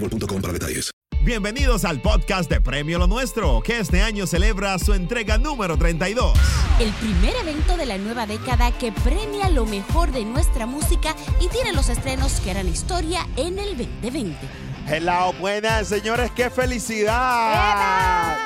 boostmobile.com para detalles. Bienvenidos al podcast de Premio Lo Nuestro, que este año celebra su entrega número 32. El primer evento de la nueva década que premia lo mejor de nuestra música y tiene los estrenos que harán historia en el 2020. Hello, buenas señores, qué felicidad.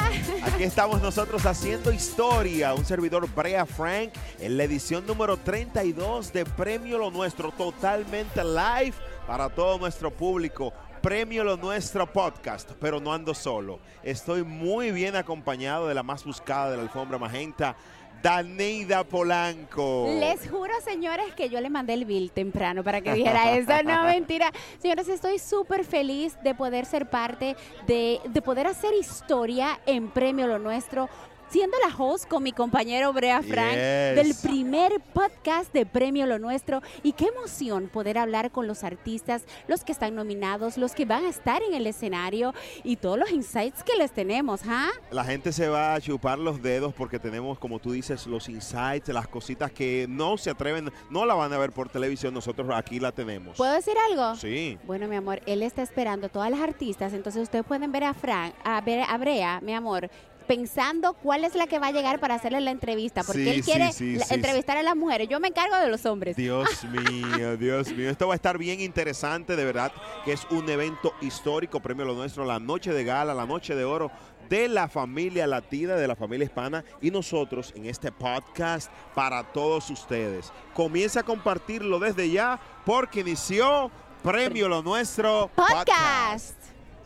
Aquí estamos nosotros haciendo historia. Un servidor Brea Frank en la edición número 32 de Premio Lo Nuestro, totalmente live para todo nuestro público. Premio Lo Nuestro Podcast, pero no ando solo. Estoy muy bien acompañado de la más buscada de la alfombra magenta, Daneida Polanco. Les juro, señores, que yo le mandé el bill temprano para que dijera eso. No, mentira. Señores, estoy súper feliz de poder ser parte, de, de poder hacer historia en Premio Lo Nuestro. Siendo la host con mi compañero Brea Frank Yes. del primer podcast de Premio Lo Nuestro. Y qué emoción poder hablar con los artistas, los que están nominados, los que van a estar en el escenario y todos los insights que les tenemos, ¿ah? La gente se va a chupar los dedos porque tenemos, como tú dices, los insights, las cositas que no se atreven, no la van a ver por televisión, nosotros aquí la tenemos. ¿Puedo decir algo? Sí. Bueno, mi amor, él está esperando a todas las artistas, entonces ustedes pueden ver a Frank, a, ver a Brea, mi amor, pensando cuál es la que va a llegar para hacerle la entrevista, porque Sí, él quiere sí, la- sí, entrevistar a las mujeres. Yo me encargo de los hombres. Dios mío, Dios mío. Esto va a estar bien interesante, de verdad, que es un evento histórico, premio lo nuestro, la noche de gala, la noche de oro de la familia latina, de la familia hispana y nosotros en este podcast para todos ustedes. Comienza a compartirlo desde ya porque inició Premio Lo Nuestro Podcast.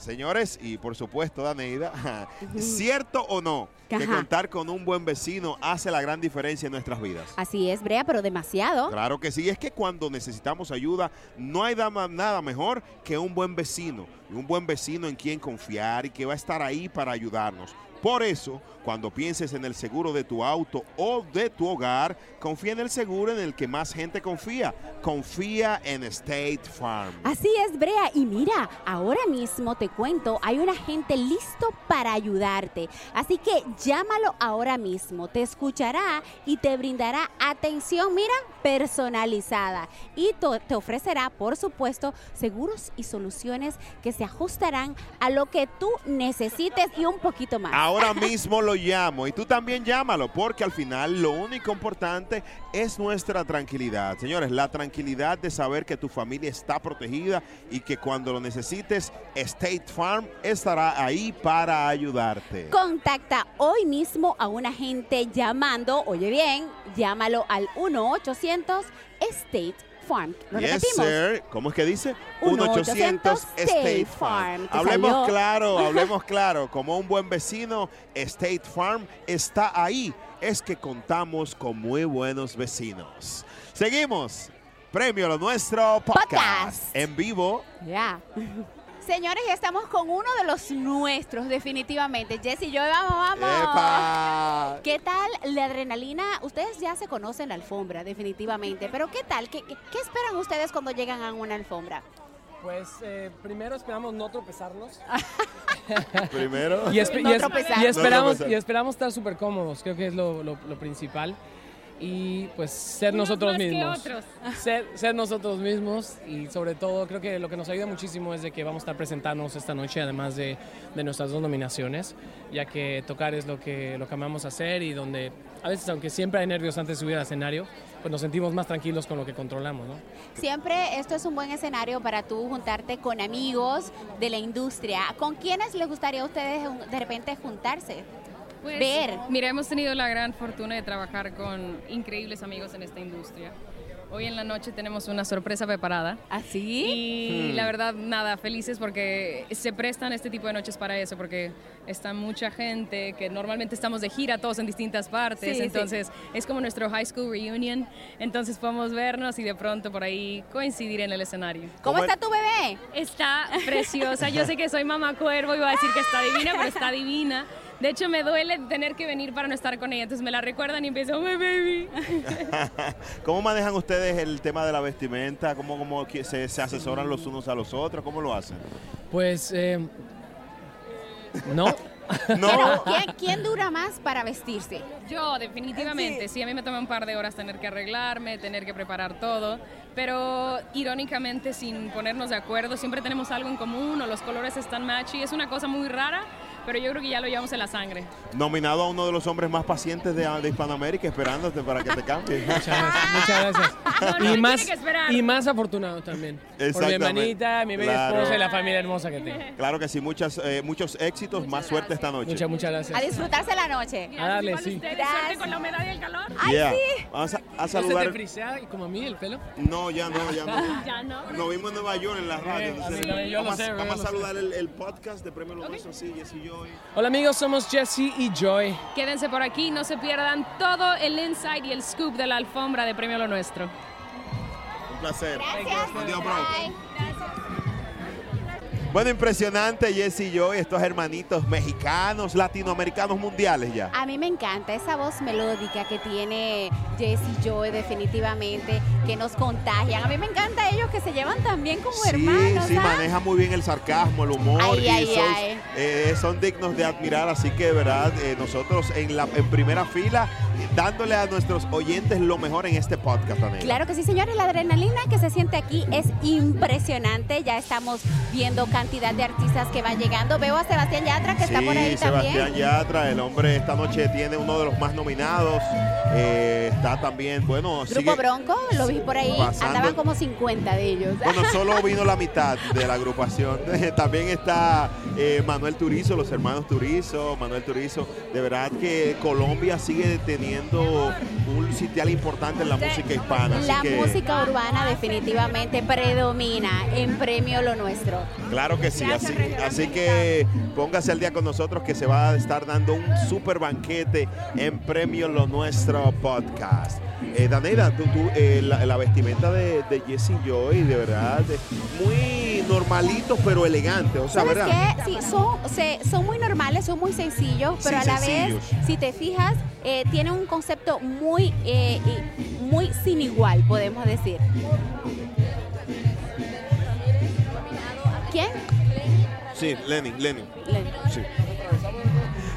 Señores, y por supuesto, Daneida, ¿cierto o no que Ajá. contar con un buen vecino hace la gran diferencia en nuestras vidas? Así es, Brea, pero demasiado. Claro que sí, es que cuando necesitamos ayuda no hay nada mejor que un buen vecino, y un buen vecino en quien confiar y que va a estar ahí para ayudarnos. Por eso, cuando pienses en el seguro de tu auto o de tu hogar, confía en el seguro en el que más gente confía. Confía en State Farm. Así es, Brea. Y mira, ahora mismo te cuento, hay un agente listo para ayudarte. Así que llámalo ahora mismo. Te escuchará y te brindará atención, mira, personalizada. Y te ofrecerá, por supuesto, seguros y soluciones que se ajustarán a lo que tú necesites y un poquito más. Ahora mismo lo llamo y tú también llámalo porque al final lo único importante es nuestra tranquilidad. Señores, la tranquilidad de saber que tu familia está protegida y que cuando lo necesites, State Farm estará ahí para ayudarte. Contacta hoy mismo a un agente llamando, oye bien, llámalo al 1-800 State Farm. ¿Lo Yes, repetimos? sir. ¿Cómo es que dice? 1-800 1-800 State Farm. Hablemos salió. claro, hablemos claro. Como un buen vecino, State Farm está ahí. Es que contamos con muy buenos vecinos. Seguimos. Premio Lo Nuestro Podcast. Podcast. En vivo. Ya. Señores, ya estamos con uno de los nuestros, definitivamente. Jessy, yo vamos, vamos. ¡Epa! ¿Qué tal la adrenalina? Ustedes ya se conocen la alfombra, definitivamente. Pero ¿qué tal? ¿Qué, qué- qué esperan ustedes cuando llegan a una alfombra? Pues eh, primero esperamos no tropezarnos. Primero. Y, espe- No y es- tropezar. y esperamos, tropezar. y esperamos estar súper cómodos, creo que es lo, lo- lo principal. Y pues ser nosotros más que mismos. otros. Ser, ser nosotros mismos y sobre todo creo que lo que nos ayuda muchísimo es de que vamos a estar presentándonos esta noche, además de, de nuestras dos nominaciones, ya que tocar es lo que, lo que amamos hacer y donde a veces, aunque siempre hay nervios antes de subir al escenario, pues nos sentimos más tranquilos con lo que controlamos, ¿no? Siempre esto es un buen escenario para tú juntarte con amigos de la industria. ¿Con quiénes les gustaría a ustedes de repente juntarse? Pues, Ver. Mira, hemos tenido la gran fortuna de trabajar con increíbles amigos en esta industria. Hoy en la noche tenemos una sorpresa preparada. ¿Así? Y Hmm. la verdad, nada, felices porque se prestan este tipo de noches para eso, porque está mucha gente que normalmente estamos de gira todos en distintas partes, Sí, sí. entonces es como nuestro high school reunion, entonces podemos vernos y de pronto por ahí coincidir en el escenario. ¿Cómo ¿Cómo está tu bebé? Está preciosa. Yo sé que soy mamá cuervo y voy a decir que está divina, pero está divina. De hecho, me duele tener que venir para no estar con ella. Entonces me la recuerdan y empiezo, oh, my baby. ¿Cómo manejan ustedes el tema de la vestimenta? ¿Cómo, cómo se, se asesoran los unos a los otros? ¿Cómo lo hacen? Pues eh, no. No. Pero, ¿quién, quién dura más para vestirse? Yo, definitivamente. Sí, a mí me toma un par de horas tener que arreglarme, tener que preparar todo. Pero irónicamente, sin ponernos de acuerdo, siempre tenemos algo en común o los colores están matchy. Es una cosa muy rara, pero yo creo que ya lo llevamos en la sangre. Nominado a uno de los hombres más pacientes de, de Hispanoamérica, esperándote para que te cambie. Muchas gracias. Muchas gracias. No, no, y, más, y más afortunado también. Por mi hermanita, mi bella Claro. esposa y la familia hermosa que tengo. Claro que sí, muchas, eh, muchos éxitos, más suerte esta noche. Muchas, muchas A gracias. disfrutarse la noche. A darle, sí. Gracias. con la humedad y el calor. ¡Ay, Yeah. sí! Vamos a, a ¿No se saludar. te como a mí el pelo? No, ya no, ya no. Ya no. Nos vimos en Nueva York en la radio. Eh, entonces, sí, también yo lo vamos, sé, a- yo vamos lo a sé. saludar el, el podcast de Premio Lo Nuestro, sí, Jessy y yo. Hola amigos, somos Jesse y Joy. Quédense por aquí, no se pierdan todo el insight y el scoop de la alfombra de Premio Lo Nuestro. Un placer. Gracias. Adiós, bro. Bye. Bueno, impresionante, Jessy y yo, estos hermanitos mexicanos, latinoamericanos mundiales ya. A mí me encanta esa voz melódica que tiene Jessy Joy, definitivamente, que nos contagian. A mí me encanta ellos que se llevan también como Sí, hermanos. sí, ¿ah? maneja muy bien el sarcasmo, el humor Ay, y ay, son, ay. eh, son dignos de admirar, así que de verdad eh, nosotros en la en primera fila dándole a nuestros oyentes lo mejor en este podcast, Anela. Claro que sí, señores. La adrenalina que se siente aquí es impresionante. Ya estamos viendo cantidad de artistas que van llegando. Veo a Sebastián Yatra que está por ahí Sebastián también. Yatra, el hombre esta noche tiene uno de los más nominados. Eh, está también, bueno, Grupo sigue- Bronco, lo vi por ahí. pasando- Andaban como 50 de ellos. Bueno, solo vino la mitad de la agrupación. También está eh, Manuel Turizo, los hermanos Turizo, Manuel Turizo. De verdad que Colombia sigue teniendo un sitial importante en la música hispana. así La que, música urbana definitivamente predomina en premio lo nuestro. Claro que sí, así, así que póngase al día con nosotros que se va a estar dando un super banquete en Premio Lo Nuestro Podcast. Eh, tú, tú, eh, la, la vestimenta de, de Jesse Joy, de verdad, muy normalito pero elegante. O sea, ¿Sabes ¿verdad? qué? Sí, son, se- son muy normales, son muy sencillos, pero Sí, a la sencillos. vez, si te fijas, eh, tiene un concepto muy, eh, y- muy sin igual, podemos decir. ¿Quién? Sí, Lenin, Lenin. Lenin. Sí.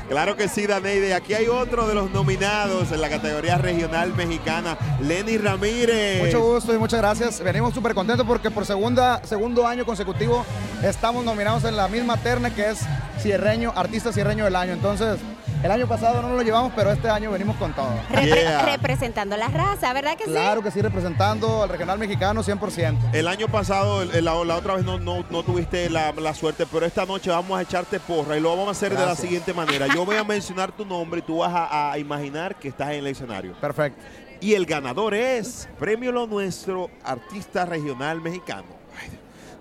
Claro que sí, Daneide. Aquí hay otro de los nominados en la categoría regional mexicana, Lenny Ramírez. Mucho gusto y muchas gracias. Venimos súper contentos porque por segunda, segundo año consecutivo estamos nominados en la misma terna que es Cierreño, Artista Cierreño del Año. Entonces, el año pasado no nos lo llevamos, pero este año venimos con todo. Repre- Representando la raza, ¿verdad que Claro que sí, representando al regional mexicano 100%. El año pasado, el- la, la otra vez no, no, no tuviste la, la suerte, pero esta noche vamos a echarte porra y lo vamos a hacer de la siguiente manera. Yo voy a mencionar tu nombre y tú vas a, a imaginar que estás en el escenario. Perfecto. Y el ganador es Premio Lo Nuestro, artista regional mexicano.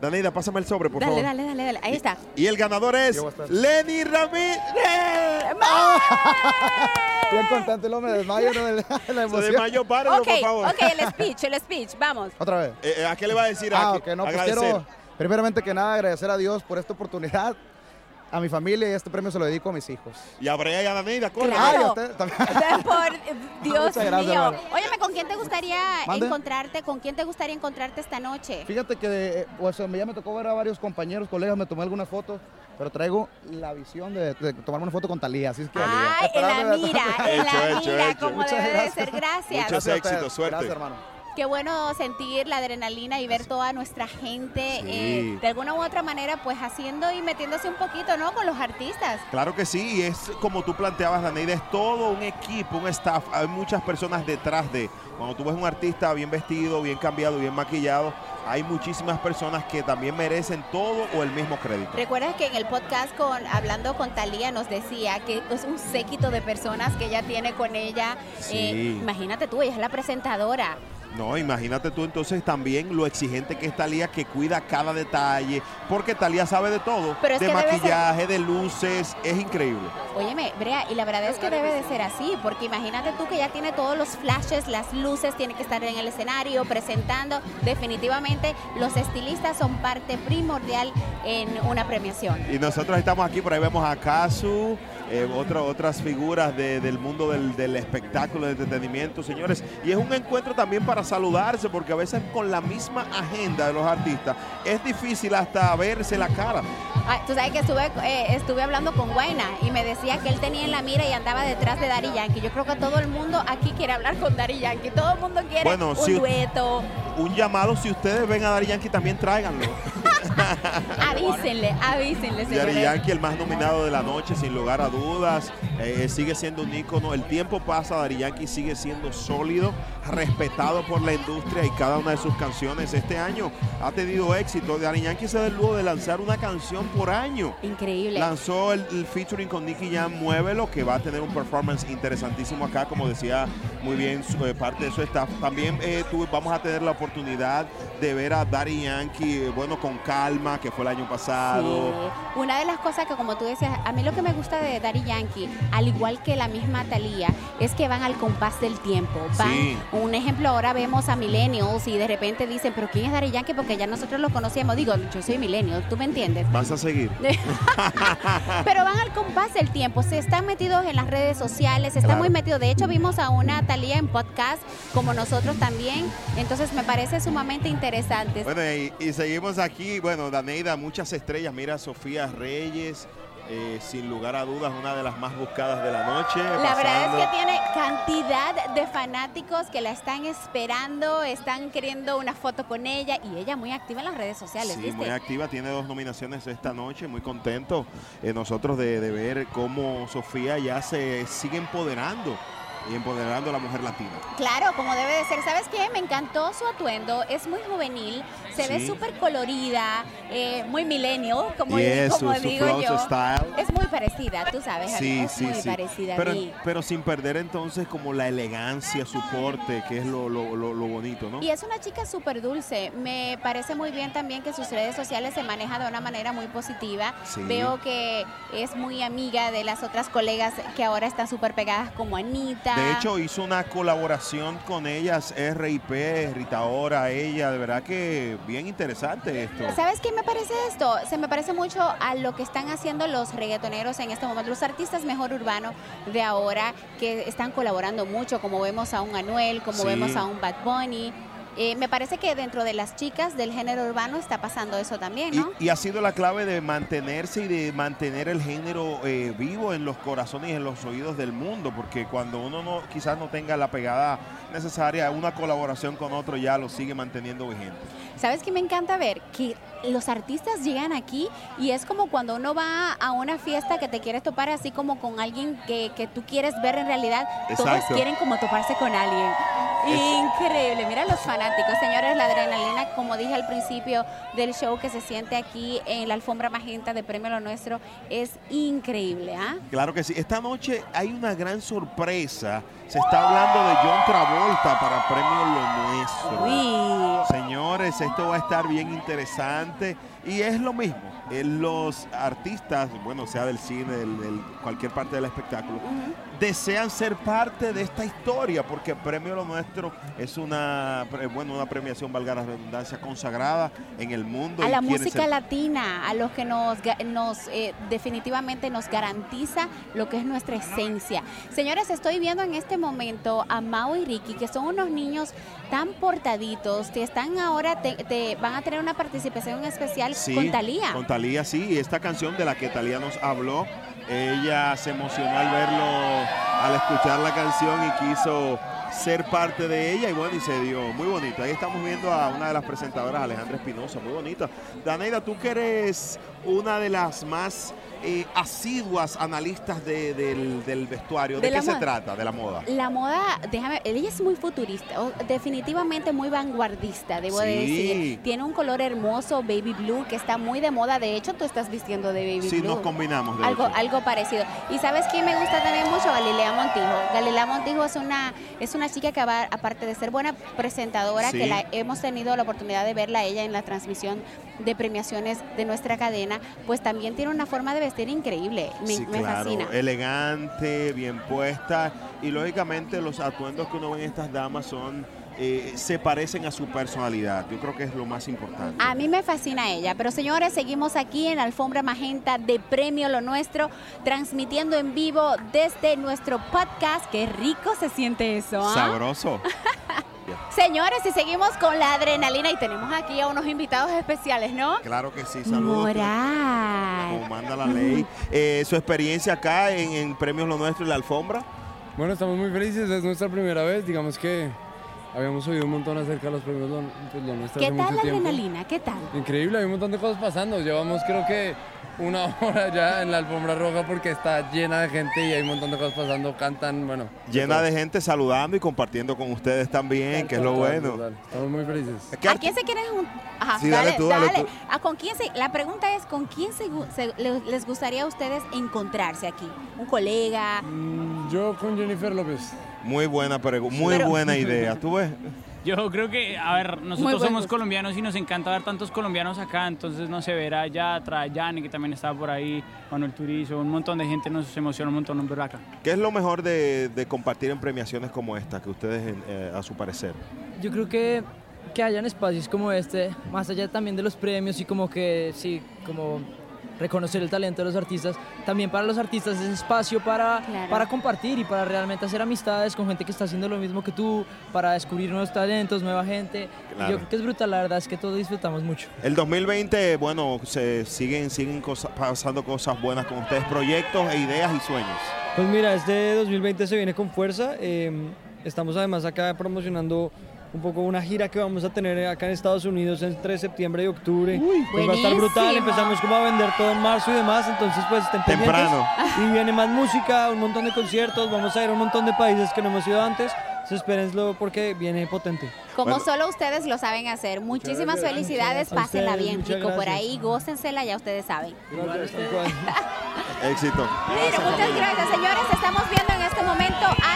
Daneida, pásame el sobre, por Dale, favor. dale, dale, dale. Ahí está. Y el ganador es Lenny Ramírez. Bien contento, el hombre desmayo, ¿no? De la- la Se emoción. desmayó, párenlo, Ok, por favor. ok, el speech, el speech, vamos. Otra vez. Eh, eh, ¿A qué le va a decir? Ah, a ok, no, pues quiero, primeramente que nada, agradecer a Dios por esta oportunidad, a mi familia y este premio se lo dedico a mis hijos. Y a Brea y a Daneida, corre. Ay, a Claro. usted también. Por Dios gracias, mío. hermano. Óyeme, ¿con quién te gustaría ¿Mande? encontrarte? ¿Con quién te gustaría encontrarte esta noche? Fíjate que eh, pues, ya me tocó ver a varios compañeros, colegas, me tomé algunas fotos, pero traigo la visión de, de tomarme una foto con Talía, así es que... Ay, en la mira, en la mira, como debe de ser. Gracias. Muchos éxitos, suerte. Gracias, hermano. Qué bueno sentir la adrenalina y ver toda nuestra gente Sí. eh, de alguna u otra manera pues haciendo y metiéndose un poquito, ¿no? Con los artistas. Claro que sí, y es como tú planteabas, Daneida, es todo un equipo, un staff, hay muchas personas detrás de. Cuando tú ves un artista bien vestido, bien cambiado, bien maquillado, hay muchísimas personas que también merecen todo o el mismo crédito. Recuerdas que en el podcast con hablando con Talía nos decía que es un séquito de personas que ella tiene con ella. Sí. Eh, imagínate tú, ella es la presentadora. No, imagínate tú entonces también lo exigente que es Talía, que cuida cada detalle, porque Talía sabe de todo, Pero de maquillaje, de luces, es increíble. Óyeme, Brea, y la verdad es que debe de ser así, porque imagínate tú que ya tiene todos los flashes, las luces, tiene que estar en el escenario presentando. Definitivamente los estilistas son parte primordial en una premiación. Y nosotros estamos aquí, por ahí vemos a Casu, eh, otra- otras figuras de- del mundo del, del espectáculo, del entretenimiento, señores. Y es un encuentro también para saludarse, porque a veces con la misma agenda de los artistas es difícil hasta verse la cara. Ay, tú sabes que estuve, eh, estuve hablando con Guaina y me decía que él tenía en la mira y andaba detrás de Dari Yankee. Yo creo que todo el mundo aquí quiere hablar con Dari Yankee. Todo el mundo quiere Bueno, un si- dueto. Un llamado, si ustedes ven a Dari Yankee, también tráiganlo. Avísenle, avísenle, señores. Yankee, el más nominado de la noche, sin lugar a dudas. Eh, sigue siendo un ícono. El tiempo pasa, Daddy Yankee sigue siendo sólido, respetado por la industria y cada una de sus canciones. Este año ha tenido éxito. Daddy Yankee se da el lujo de lanzar una canción por año. Increíble. Lanzó el, el featuring con Nicky Jam, Muévelo, que va a tener un performance interesantísimo acá, como decía muy bien su- eh, parte de su staff. También eh, tuve- vamos a tener la oportunidad de ver a Daddy Yankee, eh, bueno, con calma, que fue el año pasado. Sí. Una de las cosas que, como tú decías, a mí lo que me gusta de Daddy Yankee, al igual que la misma Thalía, es que van al compás del tiempo. Van, Sí. Un ejemplo, ahora vemos a Millennials y de repente dicen, pero ¿quién es Daddy Yankee? Porque ya nosotros lo conocíamos. Digo, yo soy Millennial, ¿tú me entiendes? Vas a seguir. Pero van al compás del tiempo, se están metidos en las redes sociales, están Claro. muy metidos. De hecho, vimos a una Talía en podcast, como nosotros también. Entonces, me parece sumamente interesante. Bueno, y, y seguimos aquí. Bueno, Daneida, muchas estrellas. Mira, Sofía Reyes, eh, sin lugar a dudas, una de las más buscadas de la noche. La verdad es que tiene cantidad de fanáticos que la están esperando, están queriendo una foto con ella y ella muy activa en las redes sociales, Sí, ¿viste? muy activa, tiene dos nominaciones esta noche, muy contento eh, nosotros de, de ver cómo Sofía ya se sigue empoderando y empoderando a la mujer latina. Claro, como debe de ser. ¿Sabes qué? Me encantó su atuendo, es muy juvenil, se ve súper colorida, eh, muy millennial, como, su- digo su yo. style. Es muy parecida, tú sabes, Sí, es sí, muy sí. parecida Pero, a mí. pero sin perder entonces como la elegancia, su porte, que es lo, lo- lo- lo bonito, ¿no? Y es una chica súper dulce. Me parece muy bien también que sus redes sociales se maneja de una manera muy positiva. Veo que es muy amiga de las otras colegas que ahora están súper pegadas como Anita. De hecho, hizo una colaboración con ellas, RIP, Rita Ora, ella, de verdad que bien interesante esto. ¿Sabes qué me parece esto? Se me parece mucho a lo que están haciendo los reggaetoneros en este momento, los artistas mejor urbanos de ahora que están colaborando mucho, como vemos a un Anuel, como Sí. vemos a un Bad Bunny. Eh, me parece que dentro de las chicas del género urbano está pasando eso también, ¿no? Y, y ha sido la clave de mantenerse y de mantener el género eh, vivo en los corazones y en los oídos del mundo, porque cuando uno no quizás no tenga la pegada necesaria, una colaboración con otro ya lo sigue manteniendo vigente. ¿Sabes qué me encanta ver? Que los artistas llegan aquí y es como cuando uno va a una fiesta que te quieres topar así como con alguien que, que tú quieres ver en realidad. Todos Exacto. quieren como toparse con alguien. Increíble. Mira los fanáticos, señores, la adrenalina, como dije al principio del show que se siente aquí en la alfombra magenta de Premio Lo Nuestro, es increíble, ¿ah? Claro que sí. Esta noche hay una gran sorpresa Se está hablando de John Travolta para Premio Lo Nuestro. Señores, esto va a estar bien interesante y es lo mismo. Eh, Los artistas, bueno, sea del cine, del- cualquier parte del espectáculo, desean ser parte de esta historia porque Premio Lo Nuestro es una, bueno, una premiación, valga la redundancia, consagrada en el mundo. a la música ser- latina, a los que nos, nos eh, definitivamente nos garantiza lo que es nuestra esencia. Señores, estoy viendo en este momento a Mau y Ricky, que son unos niños tan portaditos, que están ahora, te, te- van a tener una participación especial Sí, con Talía. Con Talía, sí. Esta canción de la que Talía nos habló, ella se emocionó al verlo, al escuchar la canción y quiso ser parte de ella y bueno, y se dio muy bonito. Ahí estamos viendo a una de las presentadoras, Alejandra Espinosa, muy bonita. Daneida, tú que eres una de las más eh, asiduas analistas de- del, del vestuario, ¿de, De qué se moda. trata? De la moda. La moda, déjame, ella es muy futurista, o- definitivamente muy vanguardista, debo de Sí. decir. Tiene un color hermoso, baby blue, que está muy de moda. De hecho, tú estás vistiendo de baby Sí, blue. nos combinamos. De Algo, hecho. algo parecido. Y sabes quién me gusta también mucho, Galilea Montijo. Galilea Montijo es una, es una chica que va, aparte de ser buena presentadora, Sí. que la hemos tenido la oportunidad de verla ella en la transmisión de premiaciones de nuestra cadena, pues también tiene una forma de vestir increíble. Me, Sí, me claro, fascina. elegante, bien puesta y lógicamente los atuendos que uno ve en estas damas son eh, se parecen a su personalidad. Yo creo que es lo más importante. A mí me fascina ella, pero señores, seguimos aquí en Alfombra Magenta de Premio Lo Nuestro, transmitiendo en vivo desde nuestro podcast. Qué rico se siente eso, ¿ah? Sabroso. Señores, y seguimos con la adrenalina y tenemos aquí a unos invitados especiales, ¿no? Claro que sí, saludos. Moral. Como manda la ley. Eh, su experiencia acá en, en Premios Lo Nuestro y la alfombra. Bueno, estamos muy felices, es nuestra primera vez, digamos que habíamos oído un montón acerca de los premios Lo, pues, Lo Nuestro ¿Qué hace tal mucho la tiempo. adrenalina? ¿Qué tal? Increíble, hay un montón de cosas pasando, llevamos creo que una hora ya en la alfombra roja porque está llena de gente y hay un montón de cosas pasando, cantan, bueno. Llena de gente saludando y compartiendo con ustedes también, que es lo bueno. Estamos muy felices. ¿A quién se quieren jun- Ajá, Sí, dale dale, tú, dale dale. tú. ¿A con quién se... La pregunta es, ¿con quién se se- les gustaría a ustedes encontrarse aquí? ¿Un colega? Yo con Jennifer López. Muy buena muy Pero- buena idea. ¿Tú ves? Yo creo que, a ver, nosotros somos colombianos y nos encanta ver tantos colombianos acá, entonces no se verá allá, Trayani, que también estaba por ahí, Manuel Turizo, un montón de gente nos emociona un montón ver acá. ¿Qué es lo mejor de, de compartir en premiaciones como esta, que ustedes, eh, a su parecer? Yo creo que, que hayan espacios como este, más allá también de los premios y como que, sí, como reconocer el talento de los artistas, también para los artistas es espacio para, Claro. para compartir y para realmente hacer amistades con gente que está haciendo lo mismo que tú, para descubrir nuevos talentos, nueva gente. Claro. Yo creo que es brutal, la verdad es que todos disfrutamos mucho. El 2020, bueno, se siguen, siguen cosa- pasando cosas buenas con ustedes, proyectos e ideas y sueños. Pues mira, este 2020 se viene con fuerza. eh, estamos además acá promocionando un poco una gira que vamos a tener acá en Estados Unidos entre septiembre y octubre. Pues va a estar brutal. Empezamos como a vender todo en marzo y demás. Entonces, pues estén pendientes. Temprano. Y viene más música, un montón de conciertos. Vamos a ir a un montón de países que no hemos ido antes. Entonces, espérenlo porque viene potente. Como Bueno. solo ustedes lo saben hacer. Muchísimas gracias. felicidades, Muchas pásenla gracias. bien rico por gracias. ahí, gócensela, ya ustedes saben. Éxito. Mira, muchas gracias, señores. Estamos viendo en este momento a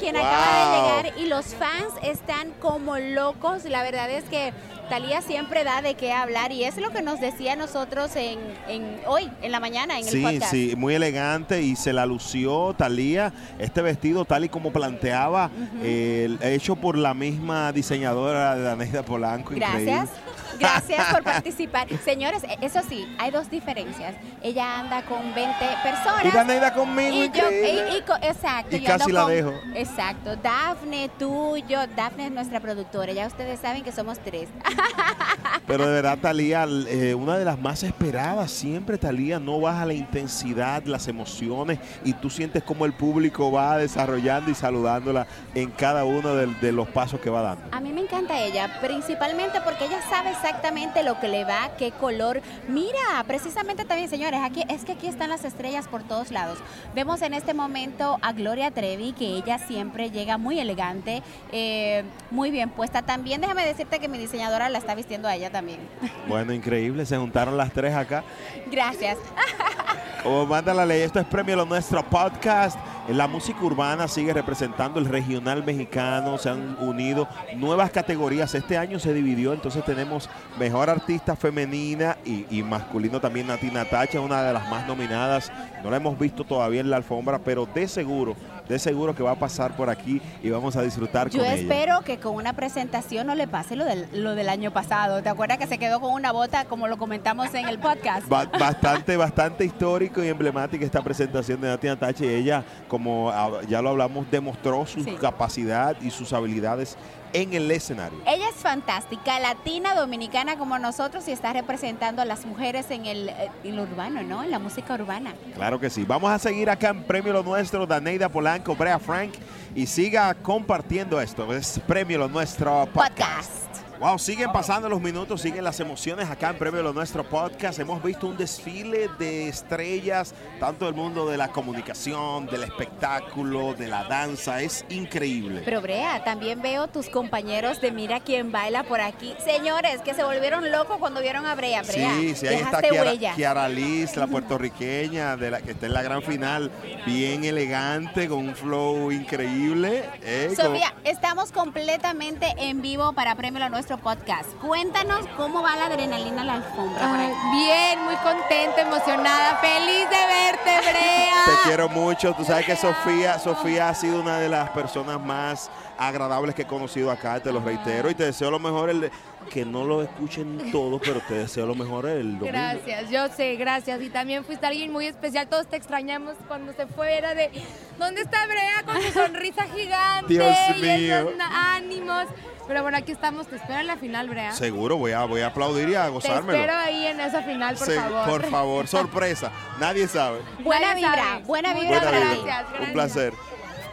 Quien acaba de llegar, y los fans están como locos. La verdad es que Talía siempre da de qué hablar y es lo que nos decía a nosotros en, en- hoy, en la mañana, en el Sí, podcast. sí, muy elegante y se la lució Talía. Este vestido, tal y como planteaba, eh, hecho por la misma diseñadora de Daneida Polanco. Gracias. increíble. Gracias por participar. Señores, e- eso sí, hay dos diferencias. Ella anda con 20 personas. Y Daneida conmigo, Y yo, y- exacto. Y yo ando casi la con- dejo. Exacto. Dafne, tú, yo. Dafne es nuestra productora. Ya ustedes saben que somos tres. Pero de verdad, Talía, eh, una de las más esperadas, siempre Talía no baja la intensidad, las emociones, y tú sientes como el público va desarrollando y saludándola en cada uno de, de los pasos que va dando. A mí me encanta ella, principalmente porque ella sabe exactamente lo que le va, qué color. Mira, precisamente también, señores, aquí es que aquí están las estrellas por todos lados. Vemos en este momento a Gloria Trevi, que ella siempre llega muy elegante, eh, muy bien puesta. También déjame decirte que mi diseñadora la está vistiendo a ella también. Bueno, increíble, se juntaron las tres acá. Gracias. Como manda la ley, esto es Premio Lo Nuestro Podcast. La música urbana sigue representando el regional mexicano, se han unido nuevas categorías. Este año se dividió, entonces tenemos mejor artista femenina y, y masculino también. Nati Natacha, una de las más nominadas. No la hemos visto todavía en la alfombra, pero de seguro, de seguro que va a pasar por aquí y vamos a disfrutar Yo con ella. espero que con una presentación no le pase lo del, lo del año pasado. ¿Te acuerdas que se quedó con una bota como lo comentamos en el podcast? Ba- bastante, bastante histórico y emblemática esta presentación de Nati Natacha y ella, como ya lo hablamos, demostró su Sí. capacidad y sus habilidades en el escenario. Ella es fantástica, latina, dominicana como nosotros y está representando a las mujeres en el, eh, en lo urbano, ¿no? En la música urbana. Claro que sí. Vamos a seguir acá en Premio Lo Nuestro, Daneida Polanco, Brea Frank y siga compartiendo esto. Es Premio Lo Nuestro Podcast. Wow, siguen pasando los minutos, siguen las emociones acá en Premio Lo Nuestro Podcast. Hemos visto un desfile de estrellas, tanto del mundo de la comunicación, del espectáculo, de la danza. Es increíble. Pero Brea, también veo tus compañeros de Mira quién baila por aquí. Señores, que se volvieron locos cuando vieron a Brea. Brea, Sí, sí, ahí está Kiara. Kiara Liz, la puertorriqueña, de la que está en la gran final, bien elegante, con un flow increíble. eh, con- Sofía, estamos completamente en vivo para Premio a nuestro podcast. Cuéntanos cómo va la adrenalina en la alfombra. bien, muy contenta, emocionada, feliz de verte, Brea. Te quiero mucho. Tú sabes que Sofía, Sofía ha sido una de las personas más agradables que he conocido acá, te lo reitero. Y te deseo lo mejor, el, que no lo escuchen todos, pero te deseo lo mejor el domingo. Gracias, yo sé, gracias. Y también fuiste alguien muy especial. Todos te extrañamos cuando se fue. Era de, ¿dónde está Brea con su sonrisa gigante? Dios y mío. esos ánimos. Pero bueno, aquí estamos. Te espero en la final, Brea. Seguro, voy a, voy a aplaudir y a Te gozármelo. espero ahí en esa final, por favor. por favor, sorpresa. Nadie sabe. Buena Nadie vibra, sabe. buena vibra Buena. Gracias, Un placer.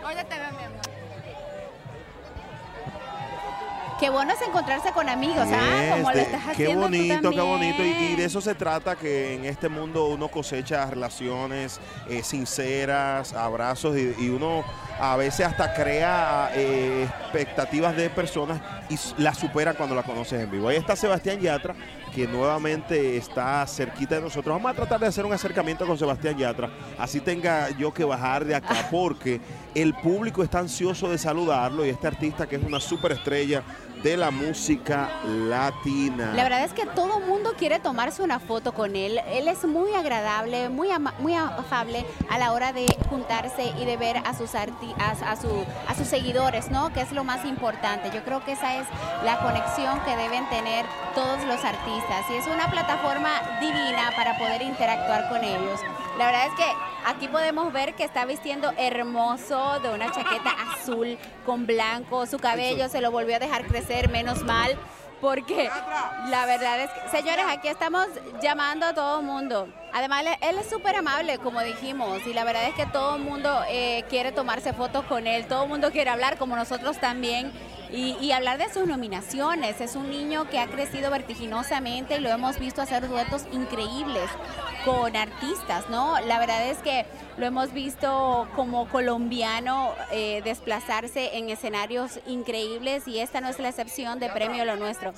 Ahorita te Qué bueno es encontrarse con amigos, ¿ah? Como lo de- estás qué haciendo tú bonito, qué bonito. Y, de eso se trata, que en este mundo uno cosecha relaciones eh, sinceras, abrazos y, y uno a veces hasta crea eh, expectativas de personas y las supera cuando la conoces en vivo. Ahí está Sebastián Yatra, que nuevamente está cerquita de nosotros. Vamos a tratar de hacer un acercamiento con Sebastián Yatra, así tenga yo que bajar de acá, porque el público está ansioso de saludarlo y este artista que es una superestrella de la música latina. La verdad es que todo mundo quiere tomarse una foto con él. Él es muy agradable, muy, ama- muy afable a la hora de juntarse y de ver a sus, arti- a, a su- a sus seguidores, ¿no? Que es lo más importante. Yo creo que esa es la conexión que deben tener todos los artistas. Y es una plataforma divina para poder interactuar con ellos. La verdad es que aquí podemos ver que está vistiendo hermoso de una chaqueta azul con blanco. Su cabello se lo volvió a dejar crecer, menos mal. Porque la verdad es que, señores, aquí estamos llamando a todo el mundo. Además, él es súper amable, como dijimos, y la verdad es que todo el mundo eh, quiere tomarse fotos con él, todo el mundo quiere hablar, como nosotros también, y, y hablar de sus nominaciones. Es un niño que ha crecido vertiginosamente y lo hemos visto hacer duetos increíbles con artistas, ¿no? La verdad es que lo hemos visto como colombiano eh, desplazarse en escenarios increíbles y esta no es la excepción de Premio Lo Nuestro.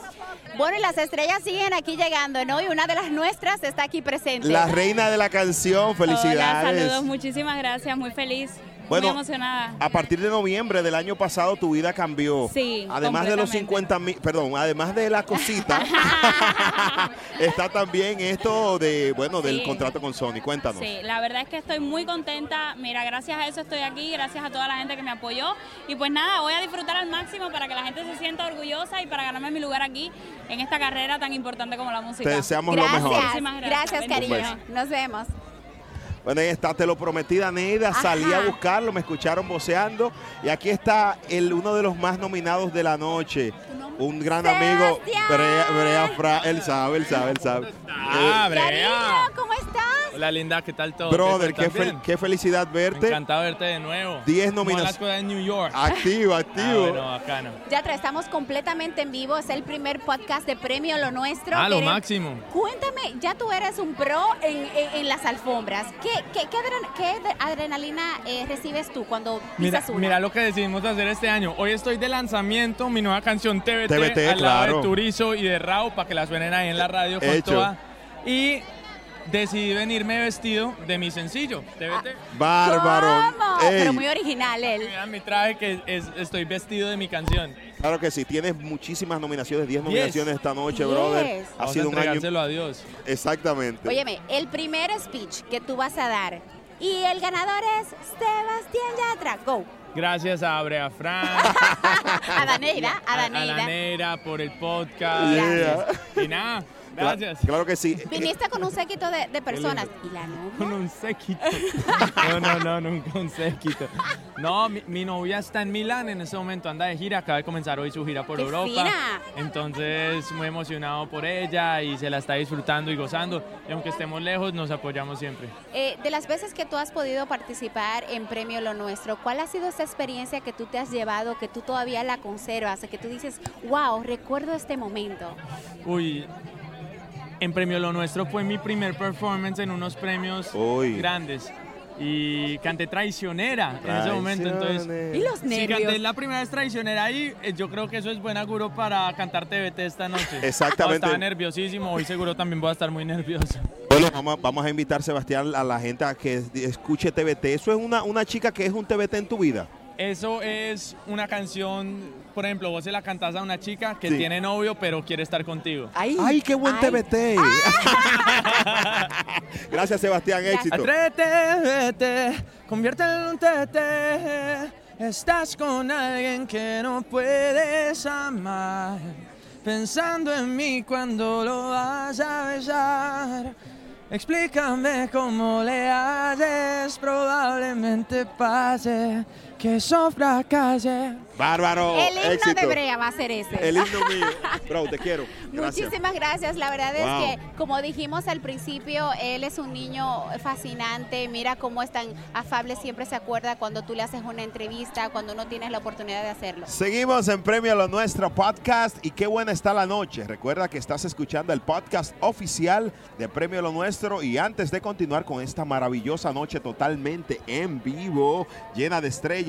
Bueno, y las estrellas siguen aquí llegando, ¿no? Y una de las nuestras está aquí presente. La reina de la canción, felicidades. Hola, saludos, muchísimas gracias, muy feliz, Bueno, muy emocionada. A partir de noviembre del año pasado tu vida cambió. Sí, Además de los completamente. 50 mil, perdón, además de la cosita, está también esto de, bueno, del Sí. contrato con Sony. Cuéntanos. Sí, la verdad es que estoy muy contenta. Mira, gracias a eso estoy aquí, gracias a toda la gente que me apoyó. Y pues nada, voy a disfrutar al máximo para que la gente se sienta orgullosa y para ganarme mi lugar aquí en esta carrera tan importante como la música. Te deseamos lo Gracias, mejor. Muchísimas gracias, gracias. cariño. Nos vemos. Bueno, ahí está, te lo prometí, Daneida. Salí a buscarlo, me escucharon voceando. Y aquí está el, uno de los más nominados de la noche. Un gran amigo, Brea, Brea Fra. Él sabe, él sabe, él sabe. Ah, Eh, Brea. ¿Cómo estás? Hola, linda, ¿qué tal todo? Brother, ¿Qué felicidad verte. Encantado de verte de nuevo. 10 ¿Cómo van nominaciones. las cosas en New York? Activo, activo. Ah, bueno, bacano. Yatra, estamos completamente en vivo. Es el primer podcast de Premio Lo Nuestro. Ah, lo máximo. Cuéntame, ya tú eres un pro en, en- en las alfombras. ¿Qué, qué, qué adren- qué de- adrenalina eh, recibes tú cuando Mira, pisas una? mira lo que decidimos hacer este año. Hoy estoy de lanzamiento, mi nueva canción TBT, TBT, al lado claro. de Turizo y de Rao para que la suenen ahí en la radio con Hecho. toda. Y decidí venirme vestido de mi sencillo, TBT. Bárbaro. ¿Cómo? Ey, Pero muy original él. Mira mi traje que es, estoy vestido de mi canción. Claro que sí, tienes muchísimas nominaciones, 10 Diez. nominaciones esta noche, Diez. brother. Ha Vamos sido a un año. entregárselo a Dios. Exactamente. Óyeme, el primer speech que tú vas a dar y el ganador es Sebastián Yatra. Go. Gracias a Brea Fran, A Daneira, a a Daneira. Daneira por el podcast. Yeah. Y nada, gracias. Claro que sí. Viniste con un séquito de, de personas. ¿Y la novia? Con un séquito. No, no, no, nunca un séquito. No, mi, mi novia está en Milán en este momento, anda de gira, acaba de comenzar hoy su gira por ¡Qué Europa. fina! Entonces, muy emocionado por ella y se la está disfrutando y gozando. Y aunque estemos lejos, nos apoyamos siempre. Eh, de las veces que tú has podido participar en Premio Lo Nuestro, ¿cuál ha sido esa experiencia que tú te has llevado, que tú todavía la conservas, que tú dices, wow, recuerdo este momento? Uy, en Premio Lo Nuestro fue mi primer performance en unos premios Uy. grandes. Y canté traicionera en ese momento, entonces... ¿Y los Si nervios? canté la primera vez traicionera ahí, eh, yo creo que eso es buen auguro para cantar TBT esta noche. Exactamente. No, estaba nerviosísimo, hoy seguro también voy a estar muy nervioso. Bueno, vamos, vamos a invitar, Sebastián, a la gente a que escuche TBT. ¿Eso es una, una chica que es un TBT en tu vida? Eso es una canción, por ejemplo, vos se la cantás a una chica que Sí. tiene novio pero quiere estar contigo. ¡Ay, qué buen TBT! Gracias, Sebastián. Éxito. Atrévete, vete, conviértelo en un tete. Estás con alguien que no puedes amar. Pensando en mí cuando lo vas a besar. Explícame cómo le haces, probablemente pase que eso fracase. Bárbaro. el himno éxito. de Brea va a ser ese. El himno mío. Bro, te quiero. Gracias. Muchísimas gracias. La verdad Wow. es que, como dijimos al principio, él es un niño fascinante. Mira cómo es tan afable, siempre se acuerda cuando tú le haces una entrevista, cuando no tienes la oportunidad de hacerlo. Seguimos en Premio a lo Nuestro Podcast y qué buena está la noche. Recuerda que estás escuchando el podcast oficial de Premio a lo Nuestro y antes de continuar con esta maravillosa noche totalmente en vivo, llena de estrellas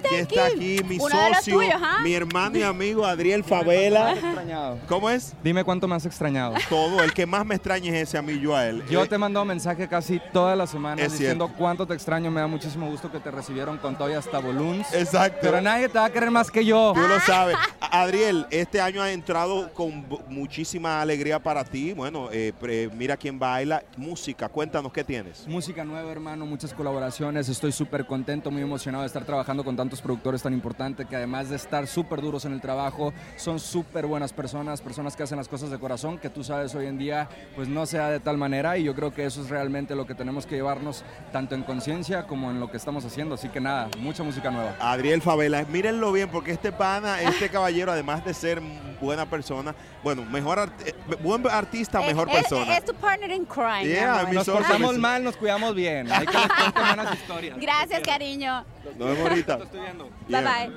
¿Quién está Aquí está aquí mi Uno de los socio, tuyos, ¿ah? mi hermano y amigo Adriel Favela. extrañado. ¿Cómo es? Dime cuánto me has extrañado. Todo, el que más me extraña es ese a mí, yo a él. Yo Eh, te he mandado mensaje casi todas las semanas Es diciendo cierto. cuánto te extraño. Me da muchísimo gusto que te recibieron con todo y hasta balloons. Exacto. Pero nadie te va a querer más que yo. Tú lo sabes. A- Adriel, este año ha entrado con bu- muchísima alegría para ti. Bueno, eh, pre- mira quién baila. Música, cuéntanos qué tienes. Música nueva, hermano, muchas colaboraciones. Estoy súper contento, muy emocionado de estar trabajando con tantos productores tan importantes que además de estar súper duros en el trabajo, son súper buenas personas, personas que hacen las cosas de corazón, que tú sabes hoy en día, pues no sea de tal manera. Y yo creo que eso es realmente lo que tenemos que llevarnos tanto en conciencia como en lo que estamos haciendo. Así que nada, mucha música nueva. Adriel Favela, mírenlo bien porque este pana, este caballero, además de ser buena persona, bueno, mejor art- eh, buen artista, mejor Eh, persona. Es tu partner in crime. Yeah, mi Nos portamos mi- mal, nos cuidamos bien. Hay que cuente buenas historias. Gracias, cariño. Nos vemos ahorita. Bye Yeah. bye.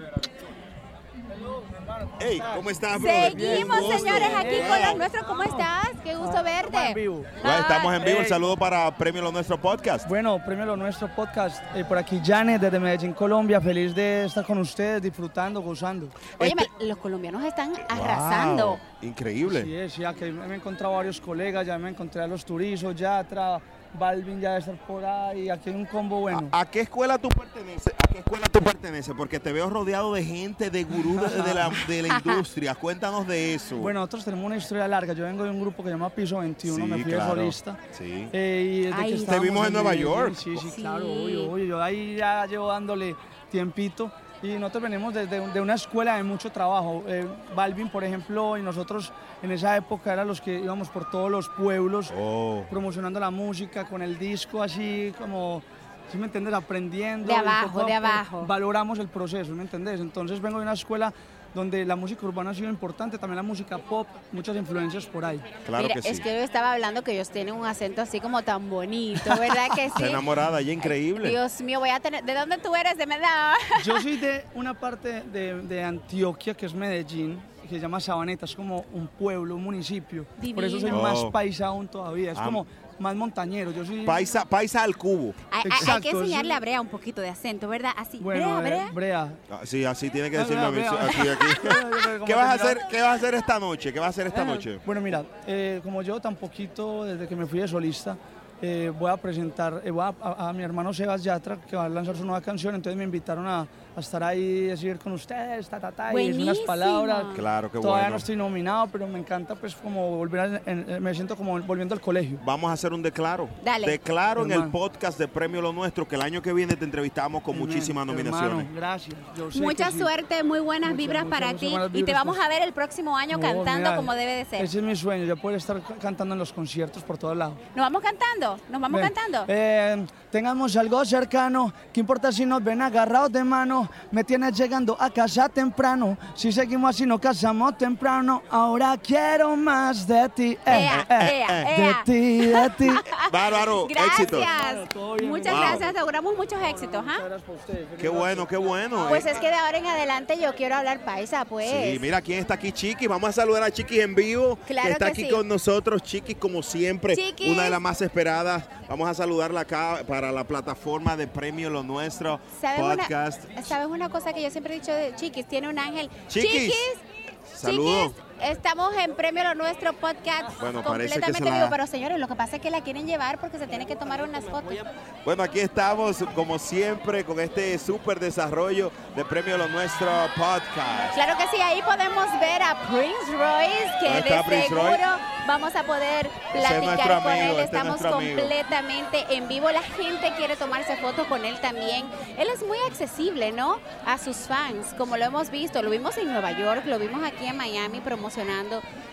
Hey, ¿cómo estás? Seguimos, Bien, señores, aquí con los nuestros. ¿Cómo estás? Qué gusto verte. Bueno, estamos en vivo. El saludo para Premio Lo Nuestro Podcast. Bueno, premio lo nuestro podcast. Eh, por aquí Janet desde Medellín, Colombia. Feliz de estar con ustedes, disfrutando, gozando. Oye, los colombianos están arrasando. Wow, Increíble. Sí, es, ya que me he encontrado varios colegas, ya me encontré a los turizos, Yatra, Balvin ya debe estar por ahí, aquí hay un combo bueno. ¿A qué escuela tú perteneces? ¿A qué escuela tú perteneces? Porque te veo rodeado de gente, de gurú de, de la, de la industria. Cuéntanos de eso. Bueno, nosotros tenemos una historia larga. Yo vengo de un grupo que se llama Piso 21, me Sí, fui de solista. Sí. Eh, y desde Ay, que Te vimos en Nueva York. Sí, sí, Sí. claro, obvio, obvio. Yo ahí ya llevo dándole tiempito. Y nosotros venimos desde de una escuela de mucho trabajo. Eh, Balvin, por ejemplo, y nosotros en esa época eran los que íbamos por todos los pueblos Oh. promocionando la música con el disco así como, ¿sí me entiendes? Aprendiendo. De abajo, poco de abajo. Valoramos el proceso, ¿me entendés? Entonces vengo de una escuela donde la música urbana ha sido importante, también la música pop, muchas influencias por ahí. Mira, es que yo estaba hablando que ellos tienen un acento así como tan bonito, ¿verdad que Está sí? enamorada, ella increíble. Dios mío, voy a tener... ¿De dónde tú eres? De Medellín. Yo soy de una parte de, de Antioquia, que es Medellín, que se llama Sabaneta, es como un pueblo, un municipio. Por eso soy Divino. más Oh. paisa aún todavía, es Ah. como más montañero. Yo soy Paisa, paisa al cubo. Hay, que enseñarle a Brea un poquito de acento, ¿verdad? Así, Bueno, Brea, Brea. Brea. Ah, Sí, así tiene que decirme a mí. Aquí, aquí. ¿Qué vas a hacer? ¿Qué vas a hacer esta noche? ¿Qué vas a hacer esta Eh, noche? Bueno, mira, eh, como yo tan poquito desde que me fui de solista, eh, voy a presentar, eh, voy a, a- a mi hermano Sebas Yatra, que va a lanzar su nueva canción, entonces me invitaron a estar ahí, decir con ustedes, ta, ta, ta, y decir unas palabras. Claro, qué Todavía bueno. no estoy nominado, pero me encanta pues como volver, a- en- en- me siento como volviendo al colegio. Vamos a hacer un declaro. Dale. Declaro en el podcast de Premio Lo Nuestro que el año que viene te entrevistamos con muchísimas nominaciones. Hermano, gracias. Yo sé Mucha que sí. suerte, muy buenas Muchas, vibras muchas, para muchas ti y te vamos a ver el próximo año No, cantando mira, como debe de ser. Ese es mi sueño, ya poder estar ca- cantando en los conciertos por todos lados. ¿Nos vamos cantando? ¿Nos vamos Ven, cantando? eh, tengamos algo cercano, ¿qué importa si nos ven agarrados de mano? Me tienes llegando a casa temprano, si seguimos así nos casamos temprano. Ahora quiero más de ti, eh, Ea, eh, ea, de ea. ti, de ti. Bárbaro, éxito. Gracias. Muchas Wow. gracias, auguramos muchos éxitos, ¿ah? Qué bueno, qué bueno. Pues Eh, es que de ahora en adelante yo quiero hablar paisa, pues. Sí, mira quién está aquí, Chiqui. Vamos a saludar a Chiqui en vivo. Claro que está que aquí sí. con nosotros, Chiqui, como siempre. Chiqui. Una de las más esperadas. Vamos a saludarla acá para la plataforma de Premio Lo Nuestro ¿Sabes podcast. una, ¿Sabes una cosa que yo siempre he dicho de Chiquis? Tiene un ángel. Chiquis. Saludos. Chiquis, estamos en Premio Lo Nuestro podcast Bueno, completamente la- vivo, pero señores, lo que pasa es que la quieren llevar porque se tiene que tomar unas fotos. Bueno, aquí estamos, como siempre, con este súper desarrollo de Premio Lo Nuestro podcast. Claro que sí, ahí podemos ver a Prince Royce, que ¿Dónde de Prince seguro Royce? vamos a poder platicar con él. este es Estamos nuestro amigo. completamente en vivo. La gente quiere tomarse fotos con él también. Él es muy accesible, ¿no? A sus fans, como lo hemos visto. Lo vimos en Nueva York, lo vimos aquí en Miami promocionando